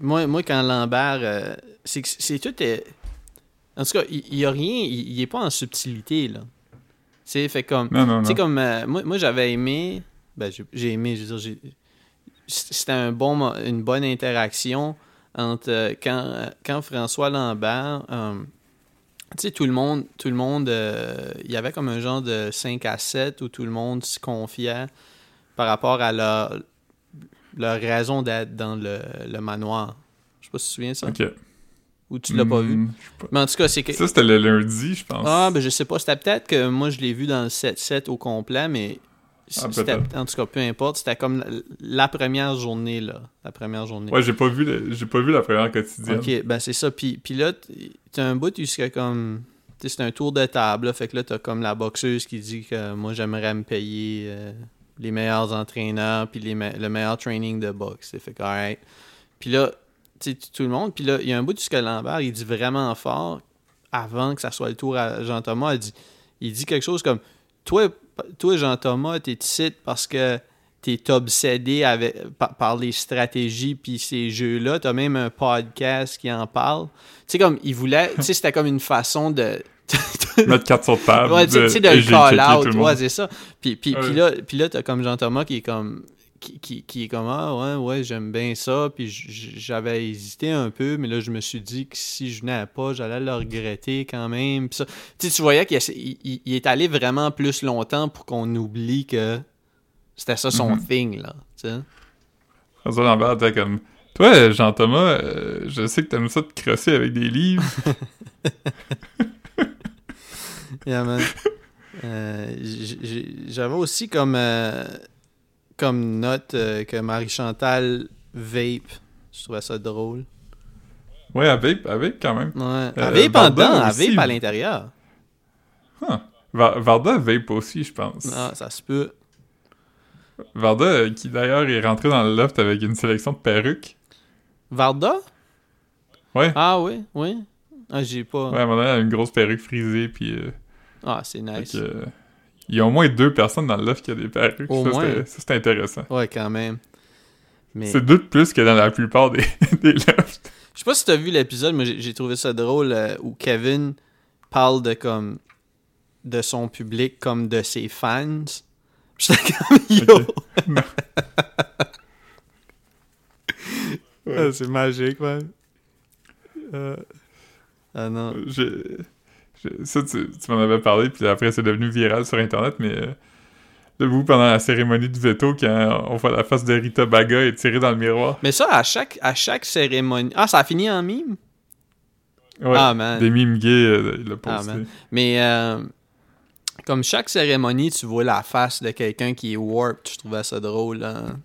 B: Moi, moi, quand Lambert, euh, c'est tout. en tout cas, il il y a rien, il, il est pas en subtilité, là. Tu sais, fait comme.
A: Non, non,
B: Tu sais,
A: non.
B: comme. euh, moi, moi j'avais aimé. Ben, j'ai j'ai aimé, je veux dire, j'ai- c'était un bon, une bonne interaction entre euh, quand, quand François Lambert. tu sais, tout le monde, tout le monde, il y avait comme un genre de 5 à 7 où tout le monde se confiait par rapport à leur, leur raison d'être dans le, le manoir. Je sais pas si tu te souviens ça.
A: Ok.
B: Ou tu l'as pas vu.
A: Hmm, pas.
B: Mais en tout cas, c'est que.
A: Ça, c'était le lundi, je pense.
B: Ah, ben je sais pas. C'était peut-être que moi je l'ai vu dans le 7-7 au complet, mais.
A: Ah,
B: en tout cas, peu importe. C'était comme la, la première journée, là. La première journée.
A: Ouais, j'ai pas vu, le- j'ai pas vu la première quotidienne.
B: Ok, ben c'est ça. Puis, puis là, t'as un bout où c'est comme. Tu sais, c'est un tour de table, là. Fait que là, t'as comme la boxeuse qui dit que moi, j'aimerais me payer euh, les meilleurs entraîneurs, puis les le meilleur training de boxe. Fait que, alright. Puis là, tout le monde. Puis là, il y a un bout où ce que Lambert, il dit vraiment fort, avant que ça soit le tour à Jean-Thomas, il dit, il dit quelque chose comme Toi, toi Jean-Thomas, t'es ici parce que t'es obsédé avec, par, par les stratégies puis ces jeux-là. T'as même un podcast qui en parle. Tu sais, comme, il voulait... Tu sais, c'était comme une façon de...
A: Mettre quatre sur table.
B: ouais, tu sais- sais, de le call out.
A: le
B: Ouais, c'est ça. Puis, puis, puis
A: Ouais.
B: là, puis là t'as comme Jean-Thomas qui est comme... Qui, qui, qui est comme, ah ouais, ouais, j'aime bien ça. Puis j'avais hésité un peu, mais là, je me suis dit que si je venais pas, j'allais le regretter quand même. Puis ça. Tu sais, tu voyais qu'il il, il- est allé vraiment plus longtemps pour qu'on oublie que c'était ça son
A: Mhm.
B: thing, là. Tu sais.
A: François Lambert était comme Toi, Jean-Thomas, euh, je sais que t'aimes ça te crosser avec des livres.
B: Yeah, man. Euh, J'avais aussi comme, euh, comme note euh, que Marie-Chantal vape. Je trouvais ça drôle.
A: ouais, avec, avec quand même.
B: Ouais. Elle vape en dedans, elle vape à l'intérieur.
A: Huh. Varda vape aussi, je pense.
B: Ah, ça se peut.
A: Varda, qui d'ailleurs est rentré dans le loft avec une sélection de perruques.
B: Varda?
A: Ouais.
B: Ah oui, oui. Ah, j'ai pas.
A: Ouais, à un moment donné, elle a une grosse perruque frisée, puis...
B: Ah, c'est nice.
A: que, euh, il y a au moins deux personnes dans le loft qui a des perruques.
B: Au
A: ça,
B: moins.
A: c'était- ça, c'est intéressant.
B: Ouais, quand même. Mais
A: C'est deux de plus que dans la plupart des, des lofts.
B: je sais pas si t'as vu l'épisode, mais j'ai trouvé ça drôle euh, où Kevin parle de comme de son public comme de ses fans. J'étais comme yo.
A: Ok. Ouais.
B: Ah, c'est magique, man. Euh, Ah non.
A: Je- je- ça, tu, tu m'en avais parlé, puis après, c'est devenu viral sur Internet, mais euh, debout pendant la cérémonie du veto, quand on voit la face de Rita Baga étirée dans le miroir.
B: Mais ça, à chaque, à chaque cérémonie. Ah, ça a fini en mime?
A: Ouais,
B: Ah, man.
A: des mimes gays, euh, il l'a
B: Ah,
A: posté.
B: Mais euh, comme chaque cérémonie, tu vois la face de quelqu'un qui est warped. Je trouvais ça drôle. hein.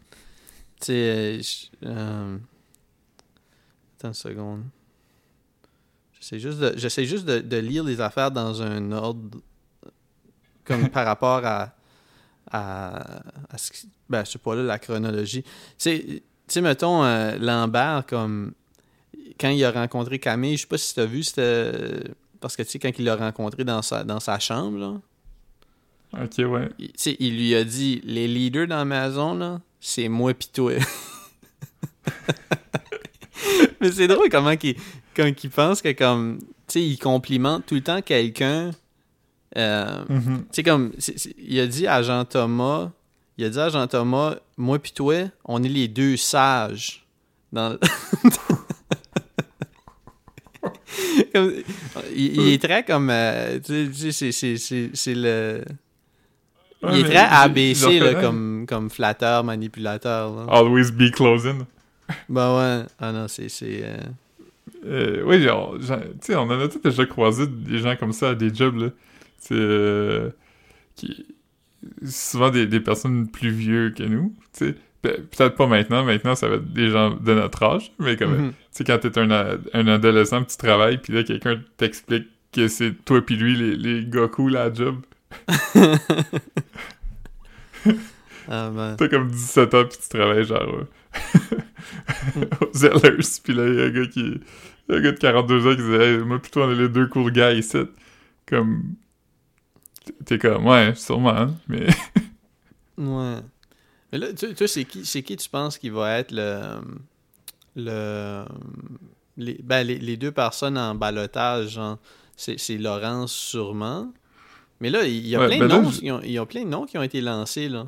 B: Tu sais, euh, attends une seconde. J'essaie juste de, j'essaie juste de, de lire les affaires dans un ordre comme par rapport à, à, à ce ben, je sais pas là, la chronologie. Tu sais, mettons, euh, Lambert, comme quand il a rencontré Camille, je sais pas si tu as vu, c'était. Parce que tu sais, quand il l'a rencontré dans sa, dans sa chambre, là,
A: Ok, ouais.
B: tu sais, il lui a dit Les leaders dans la maison, là, c'est moi pis toi. Mais c'est drôle comment qu'il quand il pense que, comme. Tu sais, il complimente tout le temps quelqu'un. Euh,
A: Mhm.
B: tu sais, comme, c'est- c'est- il a dit à Jean-Thomas, il a dit à Jean-Thomas, moi pis toi, on est les deux sages. Dans le- Comme- il, il est très comme, euh, tu sais, c'est- c'est- c'est c'est le... Il est très ABC, là, comme, comme flatteur, manipulateur. là.
A: Always be closing.
B: Ben ouais, ah non, c'est... c'est, euh,
A: Euh, oui, tu sais, on en a tous déjà croisé des gens comme ça à des jobs, là. C'est euh, qui souvent des, des personnes plus vieux que nous, tu sais. Pe- Peut-être pas maintenant, maintenant ça va être des gens de notre âge, mais comme,
B: mhm.
A: tu sais, quand t'es un, un adolescent tu travailles, puis là, quelqu'un t'explique que c'est toi pis lui les, les gars cool à la job.
B: Ah.
A: T'as comme 17 ans, puis tu travailles genre euh, aux Zellers, puis là, il y a un gars qui... Un gars de 42 ans qui disait hey, moi plutôt on est les deux cool guys ici. Comme... T'es comme, ouais, sûrement, hein, mais...
B: Ouais. Mais là, tu toi, c'est qui, c'est qui tu penses qui va être le... le les, ben, les, les deux personnes en balotage, genre, c'est, c'est Laurence sûrement. Mais là, il y a
A: Ouais,
B: plein
A: ben
B: de
A: là,
B: noms,
A: je-
B: plein de noms qui ont été lancés, là.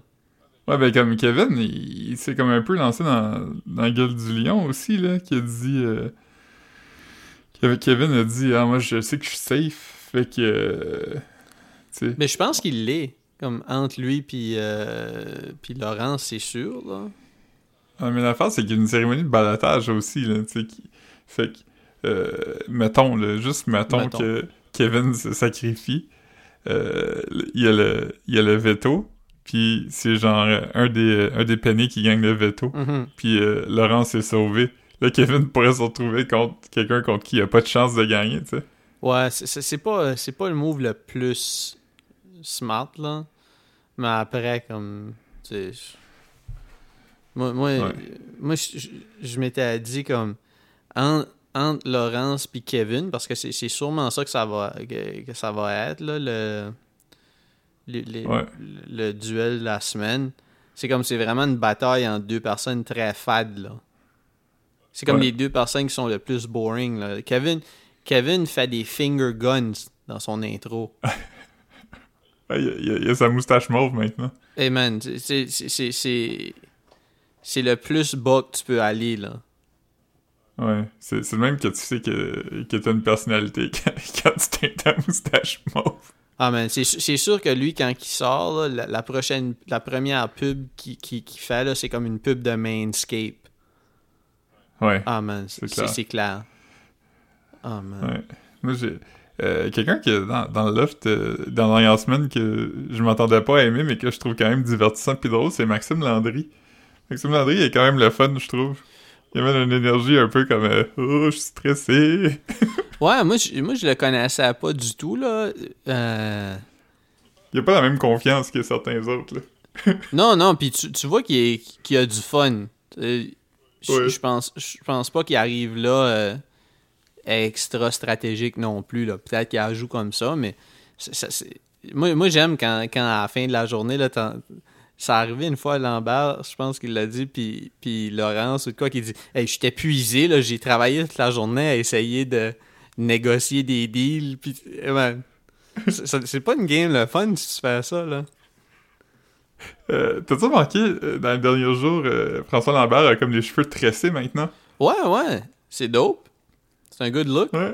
A: Ouais, ben comme Kevin, il, il s'est comme un peu lancé dans, dans la gueule du lion aussi, là, qui a dit... euh, Kevin a dit « Ah, moi, je sais que je suis safe, fait que... euh.
B: Mais je pense qu'il l'est. Comme entre lui puis euh, puis Laurence, c'est sûr, là.
A: Ah, mais l'affaire, c'est qu'il y a une cérémonie de balotage aussi, là, tu sais, qui... Fait que, euh, mettons, là, juste mettons,
B: Mettons.
A: que Kevin se sacrifie, euh, il y a le, il y a le veto, puis c'est genre un des, un des pennés qui gagne le veto,
B: Mhm.
A: puis euh, Laurence est sauvé. Là, Kevin pourrait se retrouver contre quelqu'un contre qui il a pas de chance de gagner, tu sais.
B: Ouais, c'est- pas, c'est pas le move le plus smart, là. Mais après, comme. tu sais, Moi, moi,
A: Ouais.
B: moi je, je- je m'étais dit, comme. en- entre Laurence puis Kevin, parce que c'est c'est sûrement ça que ça va, que, que ça va être, là, le. Le,
A: Ouais.
B: le duel de la semaine. C'est comme c'est vraiment une bataille entre deux personnes très fades, là. C'est comme
A: Ouais.
B: les deux personnes qui sont le plus boring, là. Kevin, Kevin fait des finger guns dans son intro.
A: Ouais, il, y a, il a- il y a sa moustache mauve maintenant.
B: Hey man, c'est- le plus bas que tu peux aller là.
A: Ouais, c'est le même que tu sais que, que t'as une personnalité quand, tu teins ta moustache mauve.
B: Ah man, c'est sûr que lui quand il sort là, la, la prochaine la première pub qu'il qui, qui fait c'est comme une pub de Mainscape.
A: Ouais.
B: Ah man,
A: C'est clair.
B: Ah man.
A: Ouais. Moi, j'ai. euh, Quelqu'un qui est dans, dans le loft euh, dans la dernière semaine que je m'entendais pas à aimer, mais que je trouve quand même divertissant pis drôle, c'est Maxime Landry. Maxime Landry est quand même le fun, je trouve. Il amène une énergie un peu comme euh, Oh, je suis stressé.
B: Ouais, moi je, moi je le connaissais pas du tout là.
A: Il a pas la même confiance que certains autres, là.
B: Non, non, puis tu, tu vois qu'il qu'il a du fun.
A: Ouais.
B: je pense, je pense pas qu'il arrive là euh, extra stratégique non plus. là. Peut-être qu'il en joue comme ça, mais moi, moi j'aime quand, quand à la fin de la journée, là, ça arrivé une fois à Lambert, je pense qu'il l'a dit, puis, puis Laurence ou de quoi, qui dit Hey, je suis épuisé, là, j'ai travaillé toute la journée à essayer de négocier des deals. Puis, ben, c'est pas une game le fun si tu fais ça. là.
A: Euh, T'as-tu remarqué, euh, dans les derniers jours, euh, François Lambert a comme les cheveux tressés maintenant?
B: Ouais, ouais, c'est dope. C'est un good look.
A: Ouais.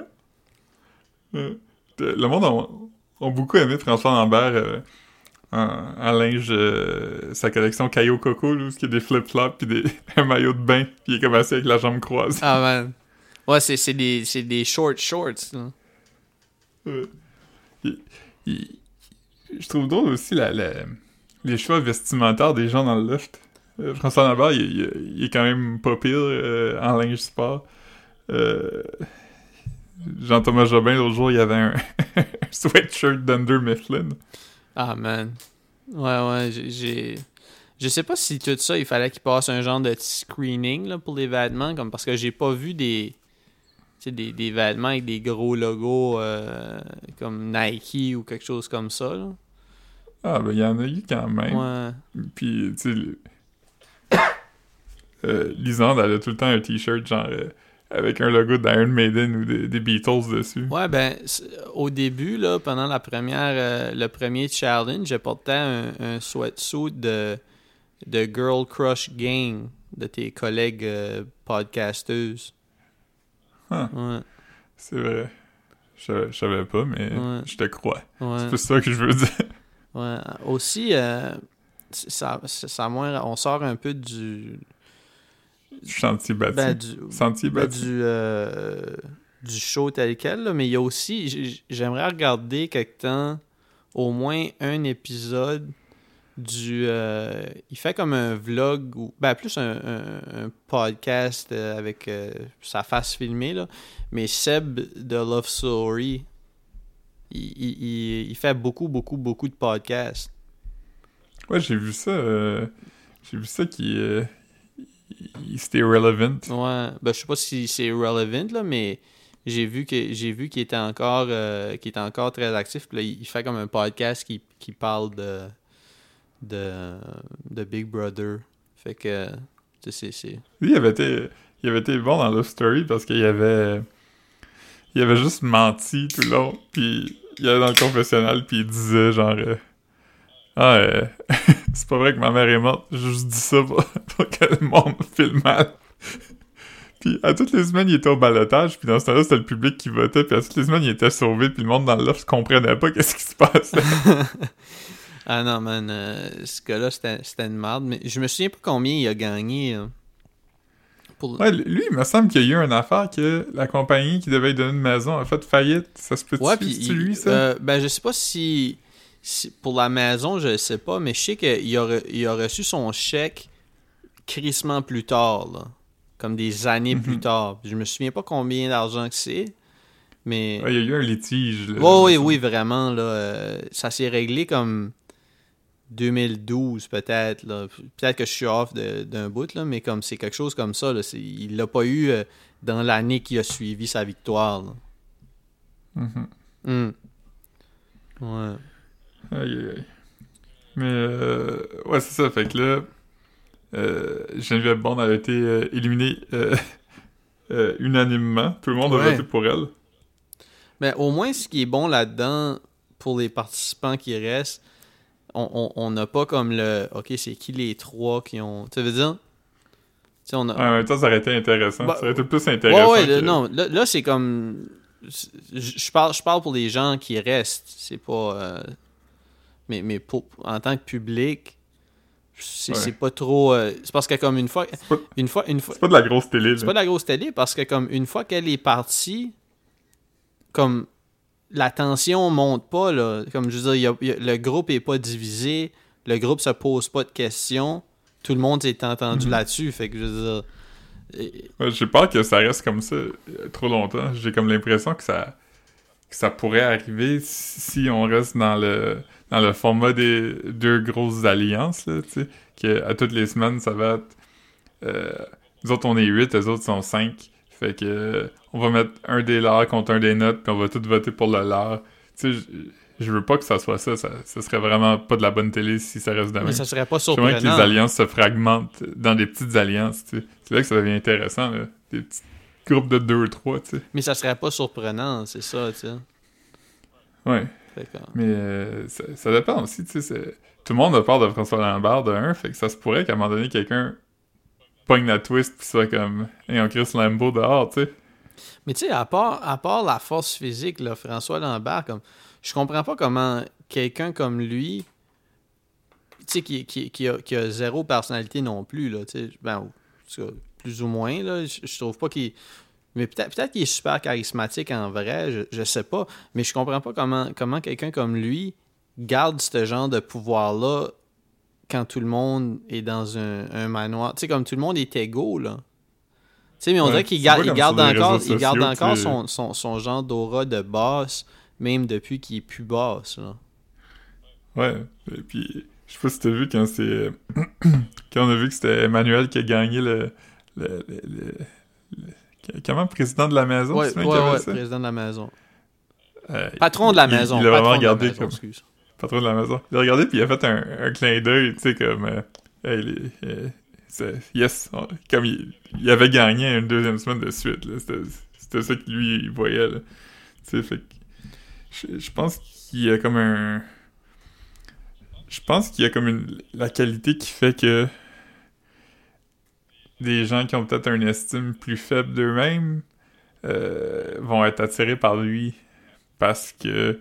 A: Le monde a, a beaucoup aimé François Lambert en, en linge, sa collection Caillou Coco, là, où il y a des flip-flops puis des, un maillot de bain, puis il est comme assis avec la jambe croisée.
B: Ah man. Ouais, c'est des, des short shorts. là.
A: Il- il- je trouve drôle aussi la, la- les choix vestimentaires des gens dans le loft. Euh, François Lambert, il, il- est quand même pas pire euh, en linge sport. Euh, Jean-Thomas Jobin, l'autre jour, il y avait un, sweatshirt d'Under Mifflin.
B: Ah man. Ouais, ouais, j'ai-. Je sais pas si tout ça, il fallait qu'il passe un genre de screening là, pour les vêtements, comme parce que j'ai pas vu des. Des, des vêtements avec des gros logos euh, comme Nike ou quelque chose comme ça.
A: Ah, ben, il y en a eu quand même.
B: Ouais.
A: Puis, tu sais, euh, Lisande, elle a tout le temps un t-shirt genre euh, avec un logo d'Iron Maiden ou des, des Beatles dessus.
B: Ouais, ben, au début, là, pendant la première, euh, le premier challenge, je portais un, un sweatsuit de, de Girl Crush Gang de tes collègues podcasteuses. Ouais,
A: C'est vrai. Je, je savais pas, mais
B: Ouais.
A: je te crois.
B: ouais,
A: C'est ça que je veux dire.
B: Ouais. Aussi, euh, ça, ça moins, on sort un peu du, ben, du,
A: Sentier
B: ben,
A: bâti.
B: du, euh, du show tel quel, là, mais il y a aussi, j'aimerais regarder quelque temps, au moins un épisode du... euh, il fait comme un vlog, ou ben plus un, un- un podcast avec sa face filmée, là, mais Seb de Love Story, il, il- il- il fait beaucoup, beaucoup, beaucoup de podcasts.
A: Ouais, j'ai vu ça. euh, J'ai vu ça qui. euh, C'était relevant.
B: Ouais, ben je sais pas si c'est relevant là, mais j'ai vu que j'ai vu qu'il était encore euh, qu'il était encore très actif. Puis là, il fait comme un podcast qui, qui parle de, de de Big Brother. Fait que c'est
A: Lui, il avait été, il avait été bon dans Love Story parce qu'il avait. Il avait juste menti tout le long. Puis il allait dans le confessionnal, puis il disait genre. euh, ah, euh, c'est pas vrai que ma mère est morte, j'ai juste dit ça pour, pour que le monde me file mal. Puis à toutes les semaines, il était au balotage, puis dans ce temps-là, c'était le public qui votait, puis à toutes les semaines, il était sauvé, puis le monde dans l'offre comprenait pas qu'est-ce qui se passait.
B: Ah non man, euh, ce gars-là c'était une merde, mais je me souviens pas combien il a gagné. Pour...
A: Ouais, lui, il me semble qu'il y a eu une affaire que la compagnie qui devait lui donner une maison a fait faillite. Ça se peut-tu?
B: Ouais,
A: lui, ça?
B: euh, ben je sais pas si, si- pour la maison, je sais pas, mais je sais qu'il a, re- il a reçu son chèque crissement plus tard, là, comme des années
A: Mhm.
B: plus tard. Je me souviens pas combien d'argent que c'est, mais
A: Ouais, il y a eu un litige. là.
B: Ouais, oui, oui, vraiment là, euh, ça s'est réglé comme 2012 peut-être. Peut-être que je suis off d'un bout là, mais comme c'est quelque chose comme ça là, il l'a pas eu euh, dans l'année qui a suivi sa victoire. là.
A: Mhm.
B: Hmm. Ouais.
A: Aïe, aïe, aïe. Mais, euh, ouais, c'est ça. Fait que là, euh, Geneviève Bond a été euh, éliminée euh, unanimement. Tout le monde a voté pour elle.
B: Mais au moins, ce qui est bon là-dedans, pour les participants qui restent, on- n'a pas comme le. Ok, c'est qui les trois qui ont. Tu veux dire? On a.
A: Ouais, en même temps, ça aurait été intéressant.
B: Bah,
A: ça aurait été plus
B: Ouais,
A: intéressant.
B: ouais,
A: que-
B: le- non, là, là, c'est comme. Je parle, je parle pour les gens qui restent. C'est pas. euh, Mais, mais pour, en tant que public, c'est
A: Ouais.
B: pas trop. euh, C'est parce que, comme une fois.
A: Pas,
B: Une fois, une fois,
A: c'est pas de la grosse télé.
B: C'est pas de la grosse télé parce que comme une fois qu'elle est partie, comme la tension monte pas là. Comme je veux dire, il y a- il y a- le groupe est pas divisé, le groupe se pose pas de questions, tout le monde s'est entendu
A: Mhm.
B: là-dessus. Fait que je veux dire, et-
A: Ouais, J'ai peur que ça reste comme ça euh, trop longtemps. J'ai comme l'impression que ça, que ça pourrait arriver si on reste dans le, dans le format des deux grosses alliances, là, tu sais, que à toutes les semaines, ça va être... euh, nous autres, on est 8, les autres sont 5. Fait que on va mettre un des leurs contre un des nôtres, puis on va tous voter pour le leur. Tu sais, je- veux pas que ça soit ça. ça. Ça serait vraiment pas de la bonne télé si ça reste de
B: mais
A: même.
B: ça serait pas
A: J'aimerais que les
B: surprenant.
A: alliances se fragmentent dans des petites alliances, tu sais. C'est là que ça devient intéressant, là. Des petits groupes de deux ou trois, tu sais.
B: Mais ça serait pas surprenant, c'est ça, tu sais.
A: Ouais.
B: Que,
A: Mais euh, ça, ça dépend aussi, tu sais. Tout le monde a peur de François Lambert de un, fait que ça se pourrait qu'à un moment donné, quelqu'un pogne la twist pis soit comme « Hey, on Chris Lambeau dehors », tu sais.
B: Mais tu sais, à part, à part la force physique, là, François Lambert, comme, je comprends pas comment quelqu'un comme lui, tu sais, qui, qui, qui, a, qui a zéro personnalité non plus, là, tu sais, ben, plus ou moins, là, je, je trouve pas qu'il... Mais peut-être peut qu'il est super charismatique en vrai, je, je sais pas, mais je comprends pas comment, comment quelqu'un comme lui garde ce genre de pouvoir-là quand tout le monde est dans un, un manoir. Tu sais, comme tout le monde est égaux, là. Tu sais, mais on
A: Ouais,
B: dirait qu'il garde, encore, il garde encore son, son, son genre d'aura de boss, même depuis qu'il est plus boss, là.
A: Ouais. Et puis, je sais pas si t'as vu quand c'est... quand on a vu que c'était Emmanuel qui a gagné le... le, le, le- le- Comment? Président de la maison?
B: Ouais, ouais,
A: ça?
B: président de la maison.
A: Euh,
B: Patron de la
A: il-
B: maison.
A: Il a vraiment
B: maison,
A: comme...
B: excuse.
A: Patron de la maison. Il a regardé puis il a fait un, clin d'œil, tu sais, comme... euh, euh, yes! Comme il, il avait gagné une deuxième semaine de suite. C'était ça que lui, il voyait, là. Tu sais, fait que... Je, je pense qu'il y a comme un... Je pense qu'il y a comme une... La qualité qui fait que... Des gens qui ont peut-être une estime plus faible d'eux-mêmes euh, vont être attirés par lui parce que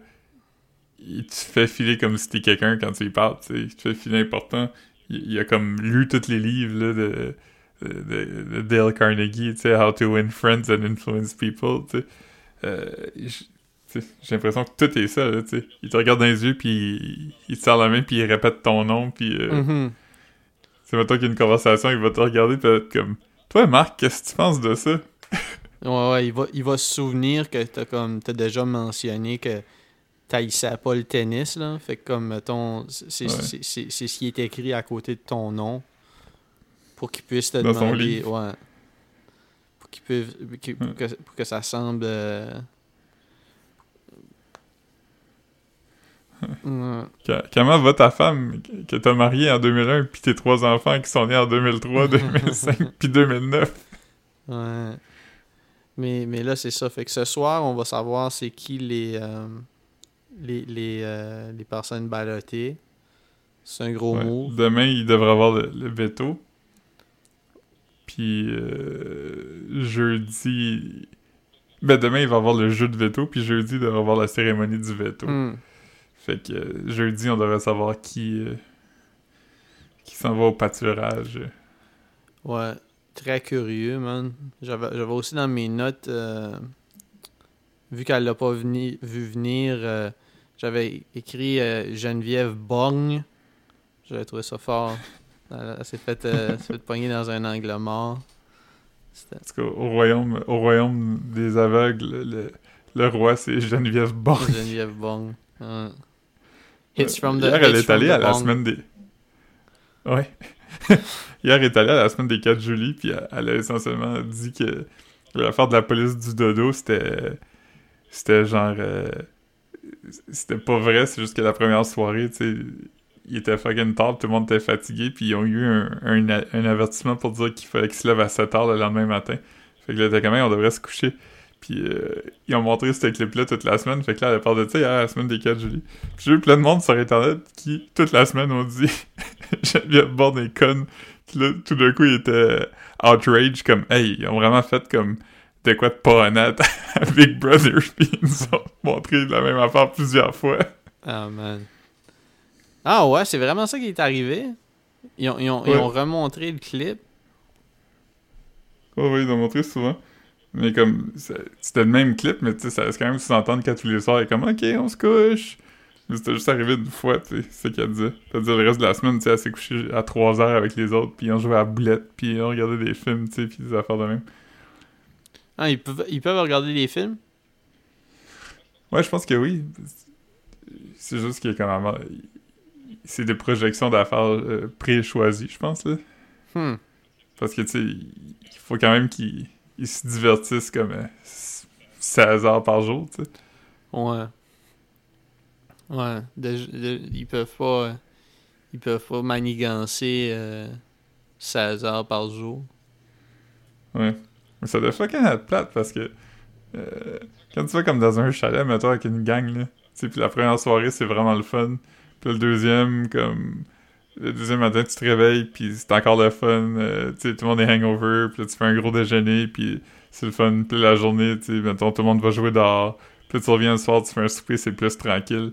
A: il te fait filer comme si t'es quelqu'un quand tu y parles, tu sais, il te fait filer important. Il, il a comme lu tous les livres là, de, de, de Dale Carnegie, tu sais, How to Win Friends and Influence People, tu sais. Euh, J'ai l'impression que tout est ça, là, tu sais. Il te regarde dans les yeux, puis il, il te serre la main, puis il répète ton nom, puis... Euh,
B: Mhm.
A: C'est maintenant qu'il y a une conversation, il va te regarder, puis être comme... Toi, Marc, qu'est-ce que tu penses de ça?
B: Ouais, ouais, il va, il va se souvenir que t'as comme t'as déjà mentionné que t'haïssais pas le tennis, là. Fait que comme, mettons, c'est
A: Ouais.
B: ce qui est écrit à côté de ton nom pour qu'ils puissent te
A: Dans
B: demander... Ouais. Pour, qu'ils peuvent, qu'ils- pour, que, pour que ça semble... euh, ouais.
A: Comment va ta femme que t'as mariée en 2001 puis tes trois enfants qui sont nés en 2003, 2005 puis 2009?
B: Ouais. Mais, mais là, c'est ça. Fait que ce soir, on va savoir c'est qui les, euh, les, les, euh, les personnes ballottées. C'est un gros
A: Ouais.
B: move.
A: Demain, il devrait avoir le, le veto. Puis euh, jeudi... Ben demain, il va avoir le jeu de veto, puis jeudi, il devrait avoir la cérémonie du veto.
B: Hmm.
A: Fait que jeudi, on devrait savoir qui... euh, qui s'en va au pâturage.
B: Ouais. Très curieux, man. J'avais j'avais aussi dans mes notes, euh, vu qu'elle l'a pas vu venir, j'avais écrit euh, Geneviève Borgne. J'avais trouvé ça fort. Elle, elle s'est fait, euh, fait pogner dans un angle mort. C'était-
A: En tout cas, au royaume, au royaume des aveugles, le, le roi, c'est Geneviève Borg.
B: Geneviève Bong. Ouais. Hits from the
A: Hier, elle est allée à la
B: bong.
A: semaine des... Ouais. Hier, elle est allée à la semaine des 4 juillet, puis elle, elle a essentiellement dit que l'affaire de la police du dodo, c'était... C'était genre... euh, C'était pas vrai, c'est juste que la première soirée, tu sais, il était fucking tard, tout le monde était fatigué, puis ils ont eu un, un, avertissement pour dire qu'il fallait qu'ils se lèvent à 7 heures le lendemain matin. Fait que là, t'es quand même, on devrait se coucher. Puis euh, ils ont montré ce clip-là toute la semaine. Fait que là, elle parle de ça hier, la semaine des 4 juillet. J'ai eu plein de monde sur Internet qui, toute la semaine, ont dit Geneviève Borne est conne. Puis là, tout d'un coup, ils étaient outrage, comme Hey, ils ont vraiment fait comme de quoi de pas honnête à Big Brother. Puis ils nous ont montré la même affaire plusieurs fois.
B: Ah, man. Ah ouais, c'est vraiment ça qui est arrivé? Ils ont, ils ont, ils ont remontré le clip.
A: Ouais, ouais, ils ont montré souvent. Mais comme, c'était le même clip, mais tu sais, ça laisse quand même sous-entendre qu'à tous les soirs, elle est comme, ok, on se couche. Mais c'était juste arrivé une fois, tu sais, c'est ce qu'elle disait. C'est-à-dire, le reste de la semaine, tu sais, elle s'est couchée à 3 heures avec les autres, puis ils ont joué à boulette, puis ils ont regardé des films, tu sais, puis des affaires de même.
B: Ah, ils peuvent, ils peuvent regarder des films?
A: Ouais, je pense que oui. C'est juste qu'il y a quand même... C'est des projections d'affaires euh, pré-choisies, je pense, là.
B: Hmm.
A: Parce que, tu sais, il faut quand même qu'ils ils se divertissent comme euh, 16 heures par jour, tu sais.
B: Ouais. Ouais. De- de- ils peuvent pas. euh, Ils peuvent pas manigancer euh, 16 heures par jour.
A: Ouais. Mais ça doit fucking être plate parce que euh, quand tu vas comme dans un chalet, mettons, avec une gang, là, puis la première soirée, c'est vraiment le fun. Puis le deuxième, comme... Le deuxième matin, tu te réveilles, puis c'est encore le fun. euh, tu sais, tout le monde est hangover, puis tu fais un gros déjeuner, puis c'est le fun. Puis la journée, tu sais, mettons, tout le monde va jouer dehors. Puis tu reviens le soir, tu fais un souper, c'est plus tranquille.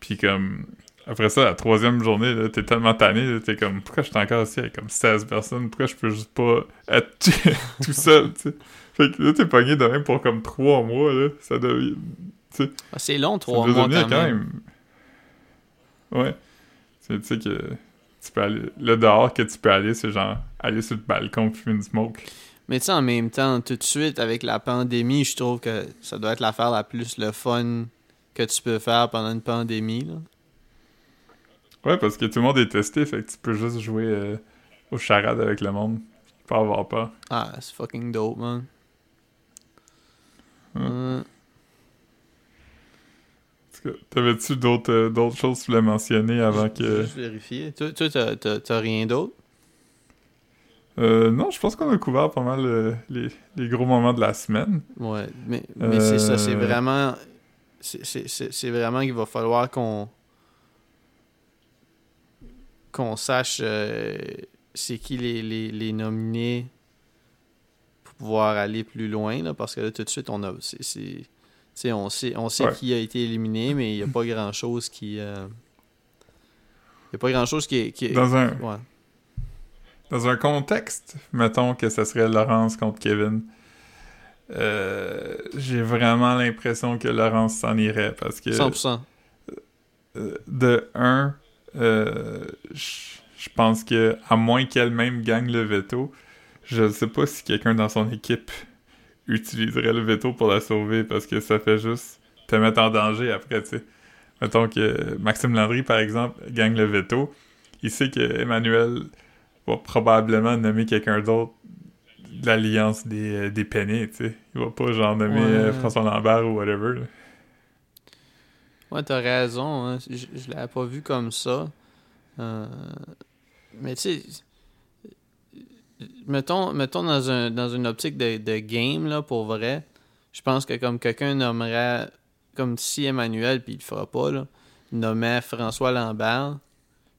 A: Puis comme... Après ça, la troisième journée, t'es tellement tanné, t'es comme, pourquoi je suis encore ici avec comme 16 personnes? Pourquoi je peux juste pas être tout seul, tu sais? Fait que là, t'es pogné de même pour comme 3 mois, là. Ça devient...
B: Ah, c'est long, trois mois
A: devenir
B: quand même.
A: Ouais. C'est- Tu sais que tu peux aller... Le dehors que tu peux aller, c'est genre aller sur le balcon fumer une smoke.
B: Mais tu sais, en même temps, tout de suite, avec la pandémie, je trouve que ça doit être l'affaire la plus le fun que tu peux faire pendant une pandémie. Là.
A: Ouais, parce que tout le monde est testé, fait que tu peux juste jouer euh, aux charades avec le monde. Pas avoir peur.
B: Ah, c'est fucking dope, man.
A: Ouais.
B: Ouais.
A: Cas, T'avais-tu d'autres euh, choses que tu voulais mentionner avant que...
B: Juste vérifier. Toi, toi, t'as- rien d'autre?
A: Euh, non, je pense qu'on a couvert pas mal euh, les, les gros moments de la semaine.
B: Ouais, mais, mais c'est ça, c'est
A: Euh.
B: vraiment. C'est vraiment qu'il va falloir qu'on. Qu'on sache euh, c'est qui les, les, les nominés pour pouvoir aller plus loin, là, parce que là, tout de suite, on a. on sait, on sait
A: Ouais.
B: qui a été éliminé, mais il n'y a pas grand chose qui. euh, Il n'y a pas grand chose qui est. qui
A: Dans un,
B: ouais.
A: Dans un contexte, mettons que ce serait Laurence contre Kevin, euh, j'ai vraiment l'impression que Laurence s'en irait parce que
B: 100%.
A: euh, de un, euh, je pense que à moins qu'elle-même gagne le veto, je ne sais pas si quelqu'un dans son équipe utiliserait le veto pour la sauver parce que ça fait juste te mettre en danger après, tu sais. mettons que Maxime Landry, par exemple, gagne le veto, il sait que Emmanuel va probablement nommer quelqu'un d'autre de l'alliance des, euh, des peinés, tu sais. Il va pas genre nommer
B: Ouais.
A: euh, François Lambert ou whatever. là.
B: Ouais, t'as raison. hein. Je, je l'avais pas vu comme ça. Euh, mais tu sais, mettons, mettons dans, un, dans une optique de, de game, là, pour vrai, je pense que comme quelqu'un nommerait, comme si Emmanuel, puis il le fera pas, là, nommait François Lambert,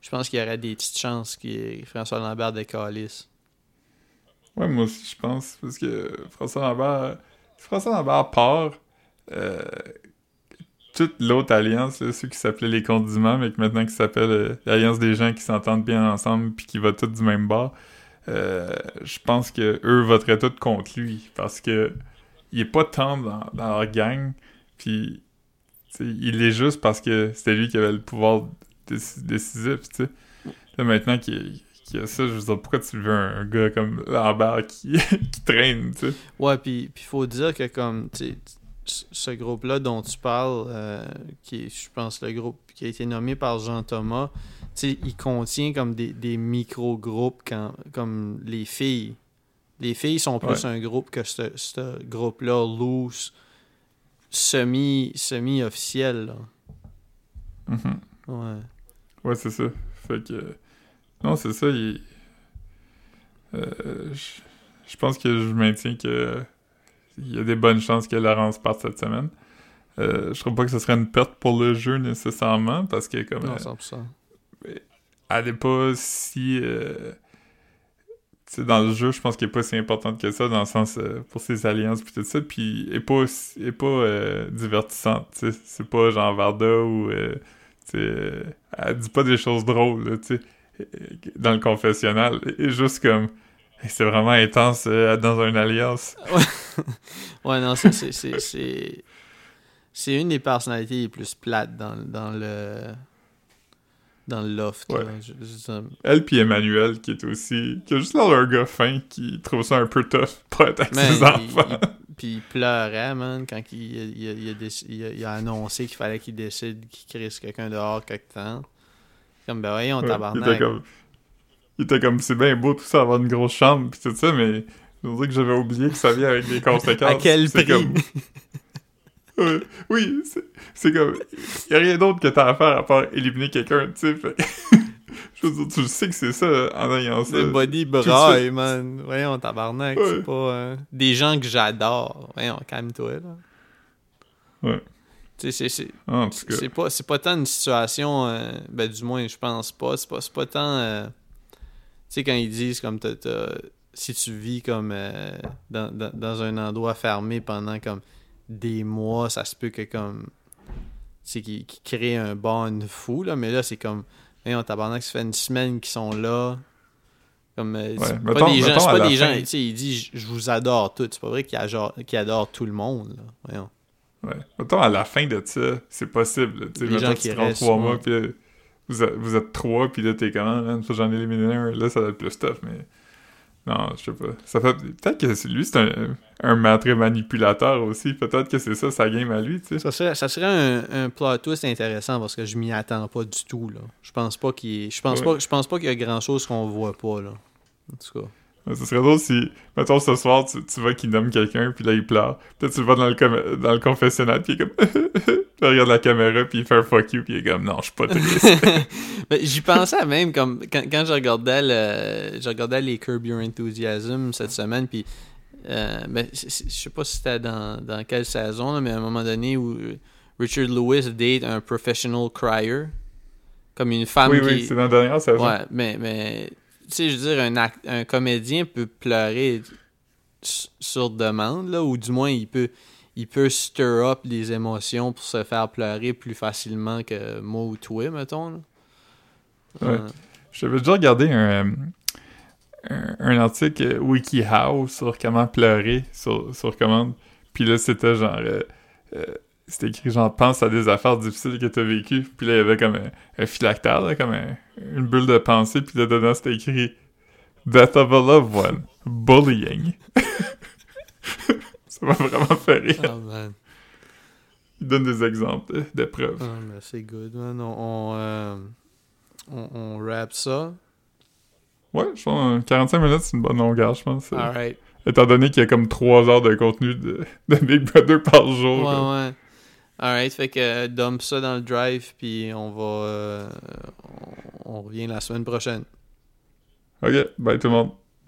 B: je pense qu'il y aurait des petites chances ait François Lambert de Calice.
A: Ouais, moi aussi, je pense. Parce que François Lambert... François Lambert part, euh, toute l'autre alliance, ceux qui s'appelaient les condiments, mais que maintenant qui s'appelle euh, l'alliance des gens qui s'entendent bien ensemble puis qui votent tous du même bord, euh, je pense que eux voteraient tous contre lui. Parce que il est pas tant dans, dans leur gang, puis il est juste parce que c'était lui qui avait le pouvoir déci- décisif. Là, maintenant qu'il y a ça, je veux dire, pourquoi tu veux un, gars comme Lambert qui, qui traîne?
B: Ouais, puis il faut dire que comme tu sais, ce groupe-là dont tu parles, euh, qui est, je pense, le groupe qui a été nommé par Jean Thomas, tu sais, il contient comme des, des micro-groupes comme les filles. Les filles sont plus
A: Ouais.
B: un groupe que ce, groupe-là loose, semi, semi-officiel. là.
A: Mhm.
B: Ouais.
A: Ouais, c'est ça. Fait que. Non, c'est ça, il. Euh, je, je pense que je maintiens que. Il y a des bonnes chances que Laurence parte cette semaine. Euh, je trouve pas que ce serait une perte pour le jeu nécessairement, parce que comme.
B: Non,
A: euh,
B: 100%.
A: elle est pas si. euh, dans le jeu, je pense qu'elle est pas si importante que ça, dans le sens euh, pour ses alliances puis tout ça, puis elle est pas, elle est pas euh, divertissante. C'est pas genre Varda ou. euh, elle dit pas des choses drôles, là, tu sais, dans le confessionnal. Elle est juste comme. C'est vraiment intense euh, dans une alliance.
B: Ouais, non, ça, c'est- c'est c'est- c'est une des personnalités les plus plates dans, dans le dans le loft.
A: Ouais.
B: là. Je- je-
A: Elle puis Emmanuel, qui est aussi. qui a juste l'air d'un gars fin qui trouve ça un peu tough pour être avec ses
B: il-
A: enfants.
B: il- Puis il pleurait, man, quand il, il, a, déc- annoncé qu'il fallait qu'il décide qu'il crisse quelqu'un dehors quelque temps. Comme, ben voyons,
A: Ouais, il
B: tabarnak.
A: Il était comme, c'est bien beau tout ça, avoir une grosse chambre pis tout ça, mais je veux dire que j'avais oublié que ça vient avec des conséquences.
B: À quel prix?
A: comme- oui, c'est- comme. Y a rien d'autre que t'as à faire à part éliminer quelqu'un, tu sais. fait- je veux dire, tu sais que c'est ça en ayant ça.
B: Le body braille, man. Voyons, tabarnak,
A: Ouais.
B: c'est pas... euh, des gens que j'adore. Voyons, calme-toi, là.
A: Ouais.
B: C'est- pas, c'est pas tant une situation, euh, ben du moins je pense pas, c'est pas, pas tant, euh, sais quand ils disent comme si tu vis comme euh, dans, dans, dans un endroit fermé pendant comme des mois, ça se peut que comme, tu sais qui, crée un bond fou là, mais là c'est comme, on tabarnak, ça fait une semaine qu'ils sont là, comme, euh, c'est pas des gens, c'est pas des gens,
A: fin.
B: tu sais il dit je vous adore tous, c'est pas vrai qu'il adore, qu'il adore tout le monde là, voyons.
A: Ouais. Mettons, à la fin de ça, c'est possible. Tu sais,
B: Les
A: mettons
B: gens
A: que tu te rends
B: restent,
A: trois
B: ouais.
A: mois, puis vous, êtes- vous êtes trois, puis là, t'es comment, man? Faut j'en élimine un. Là, ça va être plus tough, mais... Non, je sais pas. Ça fait... Peut-être que c'est- lui, c'est un, un maître manipulateur aussi. Peut-être que c'est ça, sa game à lui, tu sais.
B: Ça serait, ça serait un, un plot twist intéressant parce que je m'y attends pas du tout là. Je pense pas qu'il je pense
A: Ouais.
B: pas je pense pas qu'il y a grand chose qu'on voit pas là. En tout cas.
A: Ce serait drôle si, mettons, ce soir, tu, tu vois qu'il nomme quelqu'un, puis là, il pleure. Peut-être tu le vois dans le, com- dans le confessionnal, puis il est comme... il regarde la caméra, puis il fait un fuck you, puis il est comme, non, je suis pas triste.
B: Ben, J'y pensais même comme quand, quand je regardais le je regardais les Curb Your Enthusiasm cette semaine puis euh, ben, je sais pas si c'était dans, dans quelle saison là, mais à un moment donné où Richard Lewis date un professional crier comme une femme
A: oui,
B: qui
A: oui, c'est dans la dernière saison.
B: Ouais, mais, sais, je veux dire, un, act- un comédien peut pleurer sur demande, là, ou du moins, il peut, il peut stir up des émotions pour se faire pleurer plus facilement que moi ou toi, mettons. là.
A: Ouais.
B: Euh,
A: J'avais déjà regardé un, euh, un, un article WikiHow sur comment pleurer sur, sur commande. Puis là, c'était genre... euh, euh, c'était écrit genre pense à des affaires difficiles que t'as vécues. Puis là, il y avait comme un, un comme une bulle de pensée. Puis là, dedans, c'était écrit Death of a loved one, bullying. ça m'a vraiment fait rire.
B: Oh, man.
A: Il donne des exemples de,
B: preuves. Oh, c'est good, man. On, on, euh, ça.
A: Ouais, je pense euh, 45 minutes, c'est une bonne longueur, je pense.
B: All right.
A: Étant donné qu'il y a comme 3 heures de contenu de, de Big Brother par jour.
B: Ouais, ouais. Alright, fait que euh, dump ça dans le drive, puis on va. Euh, on, revient la semaine prochaine.
A: Ok, bye tout le monde.